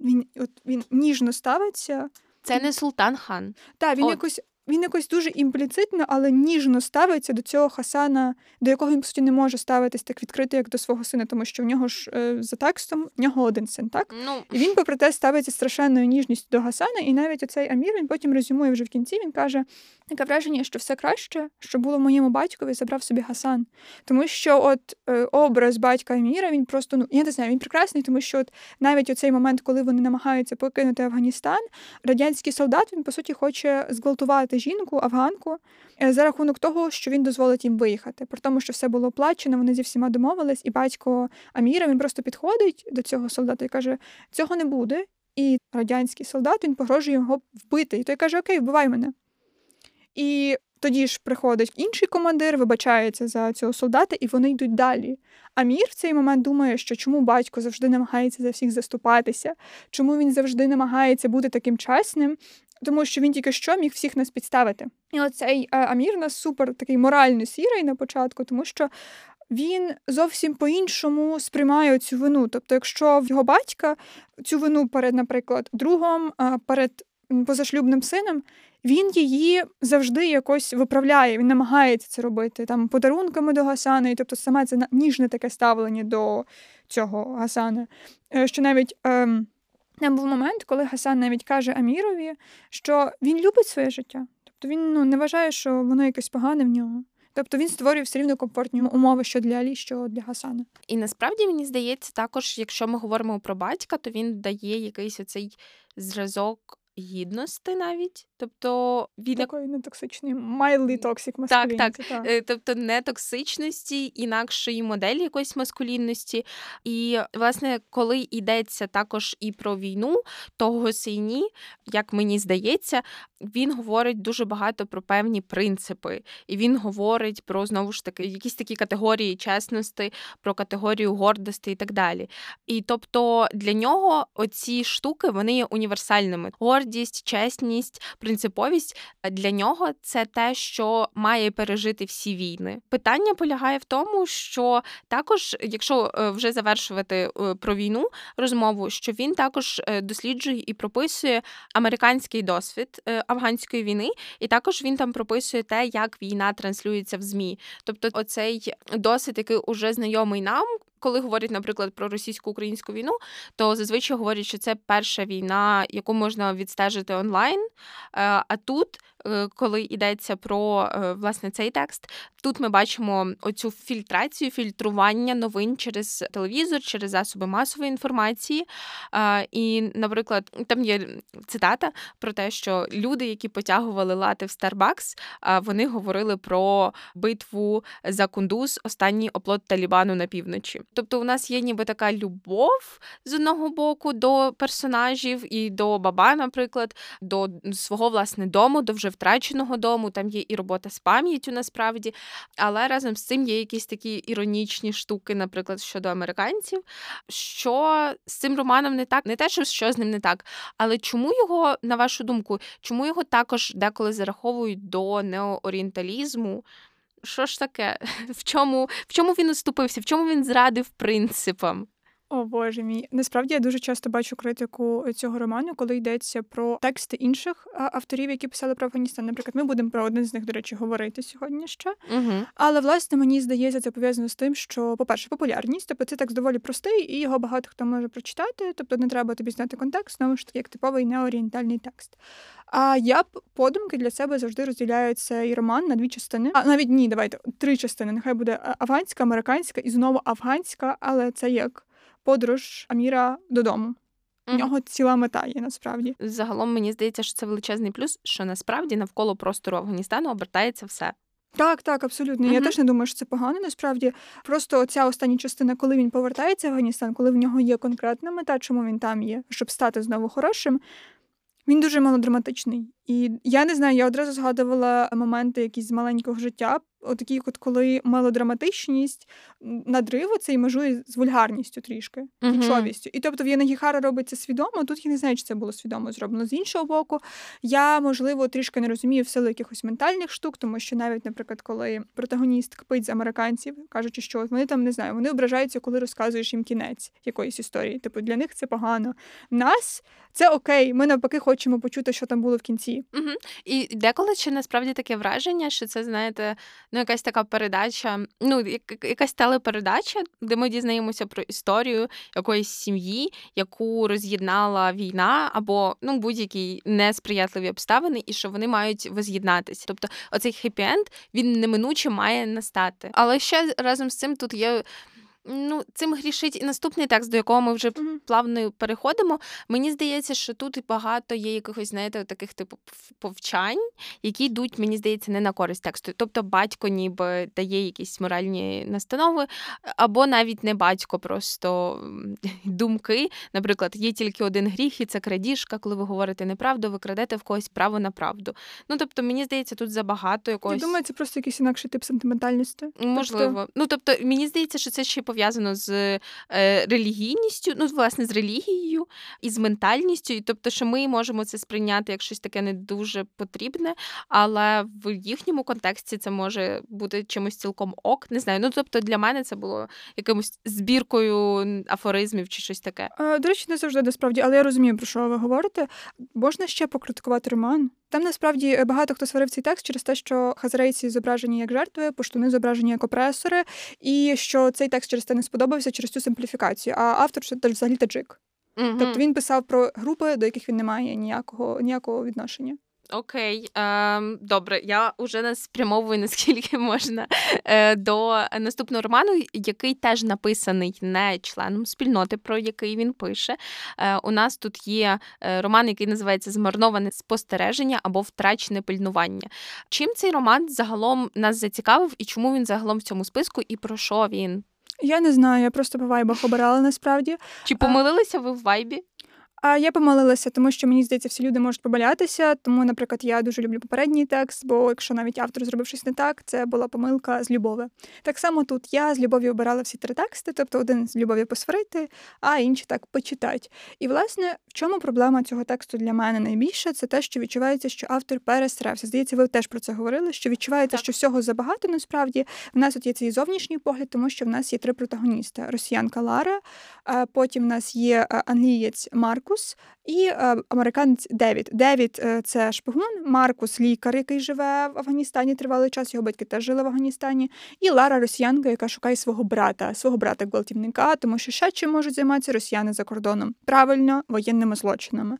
він, от, він ніжно ставиться. Це не Султан хан. Так, він от. якось він якось дуже імпліцитно, але ніжно ставиться до цього Хасана, до якого він по суті не може ставитись так відкрито, як до свого сина, тому що в нього ж е, за текстом в нього один син, так? Ну... І він, попри те, ставиться страшенною ніжністю до Гасана, і навіть оцей Амір він потім резюмує вже в кінці. Він каже: таке враження, що все краще, що було моєму батькові, забрав собі Гасан. Тому що от е, образ батька Аміра, він просто ну я не знаю, він прекрасний, тому що от навіть у цей момент, коли вони намагаються покинути Афганістан, радянський солдат він по суті хоче зґвалтувати жінку, афганку, е, за рахунок того, що він дозволить їм виїхати. При тому, що все було оплачено, вони зі всіма домовились, і батько Аміра він просто підходить до цього солдата і каже: цього не буде. І радянський солдат він погрожує його вбити. І той каже: Окей, вбивай мене. І тоді ж приходить інший командир, вибачається за цього солдата, і вони йдуть далі. Амір в цей момент думає, що чому батько завжди намагається за всіх заступатися, чому він завжди намагається бути таким чесним, тому що він тільки що міг всіх нас підставити. І оцей е, Амір нас супер такий морально сірий на початку, тому що. Він зовсім по-іншому сприймає цю вину. Тобто, якщо в його батька цю вину перед, наприклад, другом, перед позашлюбним сином, він її завжди якось виправляє, він намагається це робити там подарунками до Гасана, і тобто саме це ніжне таке ставлення до цього Гасана. Е, що навіть ем, там був момент, коли Гасан навіть каже Амірові, що він любить своє життя. Тобто він ну, не вважає, що воно якесь погане в нього. Тобто він створює все рівно комфортні умови що для Алі, що для Гасана. І насправді мені здається, також, якщо ми говоримо про батька, то він дає якийсь оцей зразок гідності навіть. Тобто він такої нетоксичної, mildly toxic Так, так. так. Е, тобто не токсичності, інакшої моделі якоїсь маскулінності. І, власне, коли йдеться також і про війну, то Госейні, як мені здається, він говорить дуже багато про певні принципи, і він говорить про знову ж таки якісь такі категорії чесності, про категорію гордості і так далі. І тобто для нього оці штуки вони є універсальними: гордість, чесність, принциповість для нього це те, що має пережити всі війни. Питання полягає в тому, що також, якщо е, вже завершувати е, про війну розмову, що він також е, досліджує і прописує американський досвід афганської війни, і також він там прописує те, як війна транслюється в змі. Тобто, оцей досвід, який уже знайомий нам, коли говорять, наприклад, про російсько-українську війну, то зазвичай говорять, що це перша війна, яку можна відстежити онлайн. Е, а тут коли йдеться про е, власне цей текст. Тут ми бачимо оцю фільтрацію, фільтрування новин через телевізор, через засоби масової інформації. І, наприклад, там є цитата про те, що люди, які потягували лати в Starbucks, вони говорили про битву за кундуз, останній оплот Талібану на півночі. Тобто, у нас є ніби така любов з одного боку до персонажів і до баба, наприклад, до свого власне дому, до вже втраченого дому. Там є і робота з пам'яттю насправді, але разом з цим є якісь такі іронічні штуки, наприклад, щодо американців. Що з цим романом не так, не те, що що з ним не так, але чому його, на вашу думку, чому його також деколи зараховують до неоорієнталізму? Що ж таке? В чому в чому він уступився? В чому він зрадив принципам? О Боже мій. Насправді я дуже часто бачу критику цього роману, коли йдеться про тексти інших авторів, які писали про Афганістан. Наприклад, ми будемо про один з них, до речі, говорити сьогодні ще. Угу. Але власне мені здається, це пов'язано з тим, що, по-перше, популярність, тобто цей текст доволі простий, і його багато хто може прочитати. Тобто не треба тобі знати контекст, знову ж таки, як типовий неорієнтальний текст. А я б подумки для себе завжди розділяю цей роман на дві частини. А навіть ні, давайте три частини. Нехай буде афганська, американська і знову афганська, але це як подорож Аміра додому. У нього ціла мета є насправді. Загалом мені здається, що це величезний плюс, що насправді навколо простору Афганістану обертається все. Так, так, абсолютно. Mm-hmm. Я теж не думаю, що це погано. Насправді, просто ця остання частина, коли він повертається в Афганістан, коли в нього є конкретна мета, чому він там є, щоб стати знову хорошим. Він дуже мелодраматичний. І я не знаю, я одразу згадувала моменти якісь з маленького життя, отакі, от коли мелодраматичність надриву це і межує з вульгарністю трішки, кічовістю. Uh-huh. І тобто в Янагіхара робить це свідомо. Тут я не знаю, чи це було свідомо зроблено. З іншого боку, я, можливо, трішки не розумію в силу якихось ментальних штук, тому що навіть, наприклад, коли протагоніст кпить з американців, кажучи, що вони там не знаю, вони ображаються, коли розказуєш їм кінець якоїсь історії. Типу, для них це погано. Нас це окей. Ми навпаки хочемо почути, що там було в кінці. Угу. І деколи чи насправді таке враження, що це знаєте ну, якась така передача, ну, якась телепередача, де ми дізнаємося про історію якоїсь сім'ї, яку роз'єднала війна, або ну, будь-які несприятливі обставини, і що вони мають воз'єднатися. Тобто, оцей хеппі-енд, він неминуче має настати. Але ще разом з цим тут є Ну, цим грішить і наступний текст, до якого ми вже mm-hmm. плавно переходимо. Мені здається, що тут багато є якихось, знаєте, таких типу повчань, які йдуть, мені здається, не на користь тексту. Тобто батько ніби дає якісь моральні настанови, або навіть не батько, просто думки. Наприклад, є тільки один гріх, і це крадіжка, коли ви говорите неправду, ви крадете в когось право на правду. Ну тобто, мені здається, тут забагато якогось. Я думаю, це просто якийсь інакший тип сентиментальності. Можливо. Тобто... Ну тобто, мені здається, що це ще пов'язано з е, релігійністю, ну, власне, з релігією і з ментальністю. І тобто, що ми можемо це сприйняти як щось таке не дуже потрібне, але в їхньому контексті це може бути чимось цілком ок. Не знаю. Ну тобто для мене це було якимось збіркою афоризмів чи щось таке. Е, до речі, не завжди насправді, але я розумію, про що ви говорите. Можна ще покритикувати роман. Там насправді е, багато хто сварив цей текст через те, що хазарейці зображені як жертви, поштуни зображені як опресори, і що цей текст через те не сподобався через цю симпліфікацію. А автор це взагалі таджик. Угу. Тобто він писав про групи, до яких він не має ніякого ніякого відношення. Окей, ем, добре, я вже не спрямовую наскільки можна е, до наступного роману, який теж написаний не членом спільноти, про який він пише. Е, У нас тут є е, роман, який називається Змарноване спостереження або втрачене пильнування. Чим цей роман загалом нас зацікавив і чому він загалом в цьому списку, і про що він? Я не знаю, я просто по вайбах обирала насправді. Чи помилилися ви в вайбі? А я помилилася, тому що мені здається, всі люди можуть помилятися. Тому, наприклад, я дуже люблю попередній текст, бо якщо навіть автор зробив щось не так, це була помилка з любові. Так само тут я з любові обирала всі три тексти, тобто один з любові посварити, а інший так почитати. І власне, в чому проблема цього тексту для мене найбільше, це те, що відчувається, що автор перестарався. Здається, ви теж про це говорили. Що відчувається, так. що всього забагато насправді в нас тут є цей зовнішній погляд, тому що в нас є три протагоністи: росіянка Лара, потім в нас є англієць Марку. Маркус і е, американець Девід. Девід е, це шпигун, Маркус лікар, який живе в Афганістані тривалий час. Його батьки теж жили в Афганістані. І Лара Росіянка, яка шукає свого брата, свого брата гвалтівника, тому що ще чим можуть займатися росіяни за кордоном. Правильно, воєнними злочинами.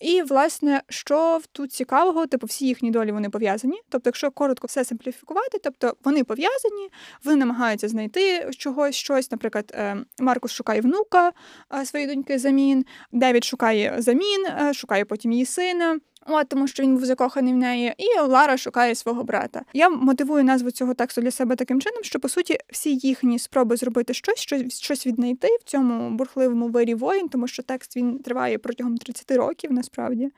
І власне, що тут цікавого, типу всі їхні долі вони пов'язані. Тобто, якщо коротко все симпліфікувати, тобто вони пов'язані, вони намагаються знайти чогось щось. Наприклад, е, Маркус шукає внука своєї доньки замін, Девід шукає замін, е, шукає потім її сина. От, тому що він був закоханий в неї, і Лара шукає свого брата. Я мотивую назву цього тексту для себе таким чином, що по суті всі їхні спроби зробити щось, щось щось віднайти в цьому бурхливому вирі воїн, тому що текст він триває протягом 30 років насправді.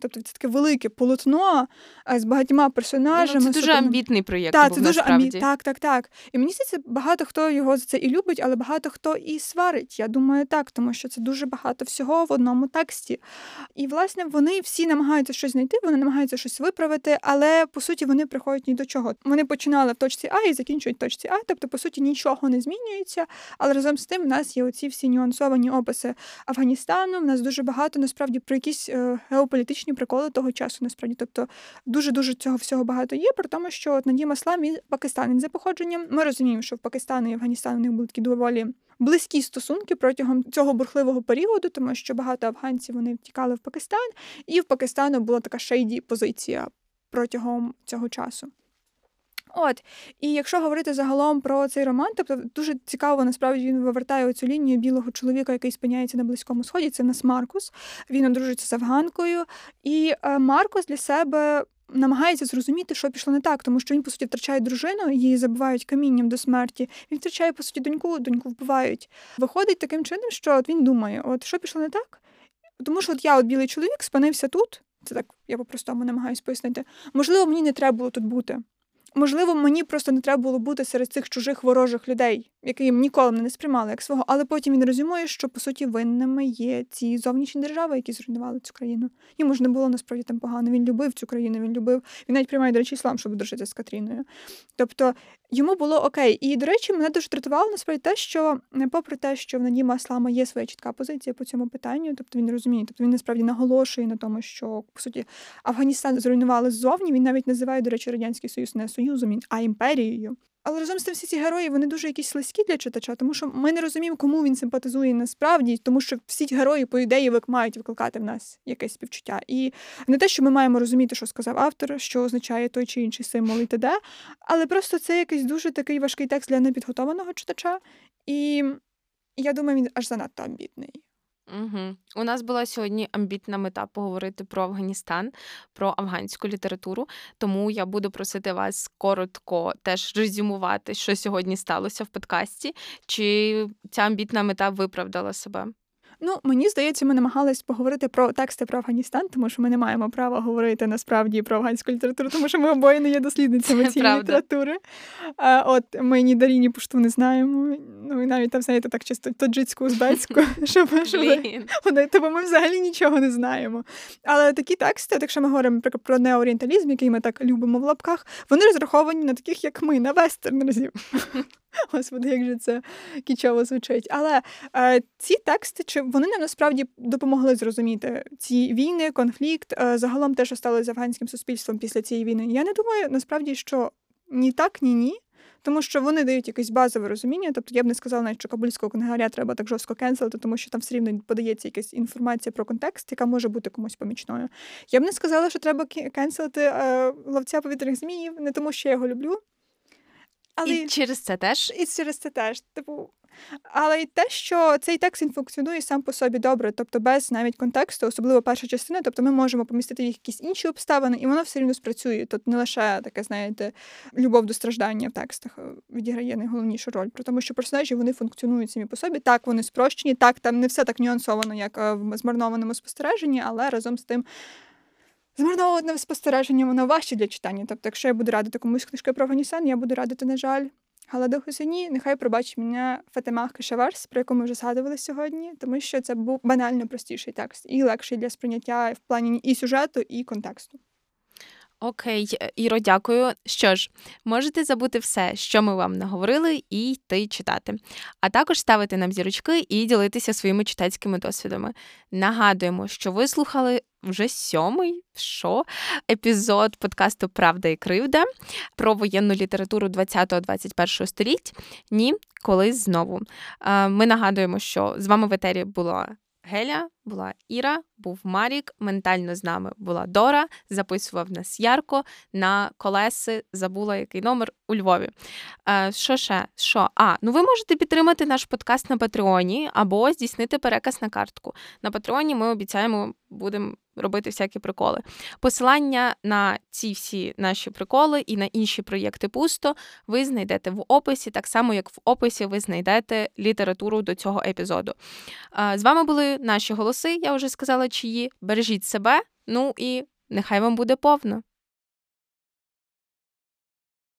Тобто це таке велике полотно з багатьма персонажами. Ну, це дуже амбітний проєкт. Так, був, це дуже амбі... Так, так, так. І мені здається, багато хто його за це і любить, але багато хто і сварить. Я думаю, так, тому що це дуже багато всього в одному тексті. І, власне, вони всі намагаються щось знайти, вони намагаються щось виправити, але по суті вони приходять ні до чого. Вони починали в точці А і закінчують в точці А, тобто, по суті, нічого не змінюється. Але разом з тим в нас є оці всі нюансовані описи Афганістану. В нас дуже багато насправді про якісь е, геополітичні геополітичні приколи того часу, насправді. Тобто дуже-дуже цього всього багато є, при тому, що от Надім Аслам він пакистанець за походженням. Ми розуміємо, що в Пакистані і Афганістані у них були такі доволі близькі стосунки протягом цього бурхливого періоду, тому що багато афганців вони втікали в Пакистан, і в Пакистану була така шейді позиція протягом цього часу. От, і якщо говорити загалом про цей роман, тобто дуже цікаво, насправді він вивертає цю лінію білого чоловіка, який спиняється на близькому сході. Це нас Маркус. Він одружується з афганкою, і е, Маркус для себе. Намагається зрозуміти, що пішло не так, тому що він, по суті, втрачає дружину, її забивають камінням до смерті. Він втрачає, по суті, доньку, доньку вбивають. Виходить таким чином, що от він думає, от що пішло не так? Тому що от я, от білий чоловік, спинився тут. Це так, я по-простому намагаюся пояснити. Можливо, мені не треба було тут бути. Можливо, мені просто не треба було бути серед цих чужих ворожих людей, які ніколи мене не сприймали як свого, але потім він розуміє, що по суті винними є ці зовнішні держави, які зруйнували цю країну. Йому ж не було насправді там погано. Він любив цю країну, він любив. Він навіть приймає, до речі, іслам, щоб дружити з Катріною. Тобто йому було окей. І, до речі, мене дуже дратувало насправді те, що не попри те, що в Надіма Аслама є своя чітка позиція по цьому питанню, тобто він розуміє, тобто він насправді наголошує на тому, що по суті Афганістан зруйнували ззовні. Він навіть називає, до речі, радянський союз не союзом, а імперією. Але разом з тим всі ці герої вони дуже якісь слизькі для читача, тому що ми не розуміємо, кому він симпатизує насправді, тому що всі ті герої, по ідеї, мають викликати в нас якесь співчуття. І не те, що ми маємо розуміти, що сказав автор, що означає той чи інший символ і т.д., але просто це якийсь дуже такий важкий текст для непідготованого читача. І я думаю, він аж занадто амбітний. Угу. У нас була сьогодні амбітна мета поговорити про Афганістан, про афганську літературу. Тому я буду просити вас коротко теж резюмувати, що сьогодні сталося в подкасті. Чи ця амбітна мета виправдала себе? Ну, мені здається, ми намагались поговорити про тексти про Афганістан, тому що ми не маємо права говорити насправді про афганську літературу, тому що ми обоє не є дослідницями цієї літератури. А, От ми ні Дарі, ні Пушту не знаємо. Ну і навіть там знаєте, так чисто таджицьку, узбецьку, щоб тобто ми взагалі нічого не знаємо. Але такі тексти, якщо ми говоримо про неорієнталізм, який ми так любимо в лапках, вони розраховані на таких, як ми, на вестернерзів. Господи, як же це кічово звучить. Але е, ці тексти, чи вони нам насправді допомогли зрозуміти ці війни, конфлікт, е, загалом те, що стало з афганським суспільством після цієї війни. Я не думаю, насправді, що ні так, ні ні. Тому що вони дають якесь базове розуміння. Тобто я б не сказала, навіть, що кабульського книгаря треба так жорстко кенселити, тому що там все рівно подається якась інформація про контекст, яка може бути комусь помічною. Я б не сказала, що треба кенселити е, ловця повітряних зміїв, не тому, що я його люблю. Але і через це теж. І через це теж. Типу, але й те, що цей текст він функціонує сам по собі добре, тобто без навіть контексту, особливо перша частина, тобто ми можемо помістити їх якісь інші обставини, і воно все рівно спрацює. Тут не лише таке, знаєте, любов до страждання в текстах е, відіграє найголовнішу роль, про тому, що персонажі вони функціонують самі по собі. Так, вони спрощені, так там не все так нюансовано, як е, в змарнованому спостереженні, але разом з тим. Змарноване спостереження, воно важче для читання. Тобто, якщо я буду радити комусь книжки про Афганістан, я буду радити, на жаль, Галаду Хусені, нехай пробачить мене Фатемах Кашаварс, про яку ми вже згадували сьогодні, тому що це був банально простіший текст і легший для сприйняття в плані і сюжету, і контексту. Окей, Іро, дякую. Що ж, можете забути все, що ми вам наговорили, і йти читати, а також ставити нам зірочки і ділитися своїми читацькими досвідами. Нагадуємо, що ви слухали вже сьомий що? епізод подкасту Правда і кривда про воєнну літературу 20-21 століть. Ні, колись знову. Ми нагадуємо, що з вами в етері була Геля, була Іра, був Марік. Ментально з нами була Дора. Записував нас Ярко на колеси. Забула який номер у Львові. Е, Що ще? Що? А, ну ви можете підтримати наш подкаст на Патреоні або здійснити переказ на картку. На Патреоні ми обіцяємо, будемо робити всякі приколи. Посилання на ці всі наші приколи і на інші проєкти пусто ви знайдете в описі, так само як в описі ви знайдете літературу до цього епізоду. З вами були наші голоси. Я вже сказала, чиї. Бережіть себе, ну і нехай вам буде повно.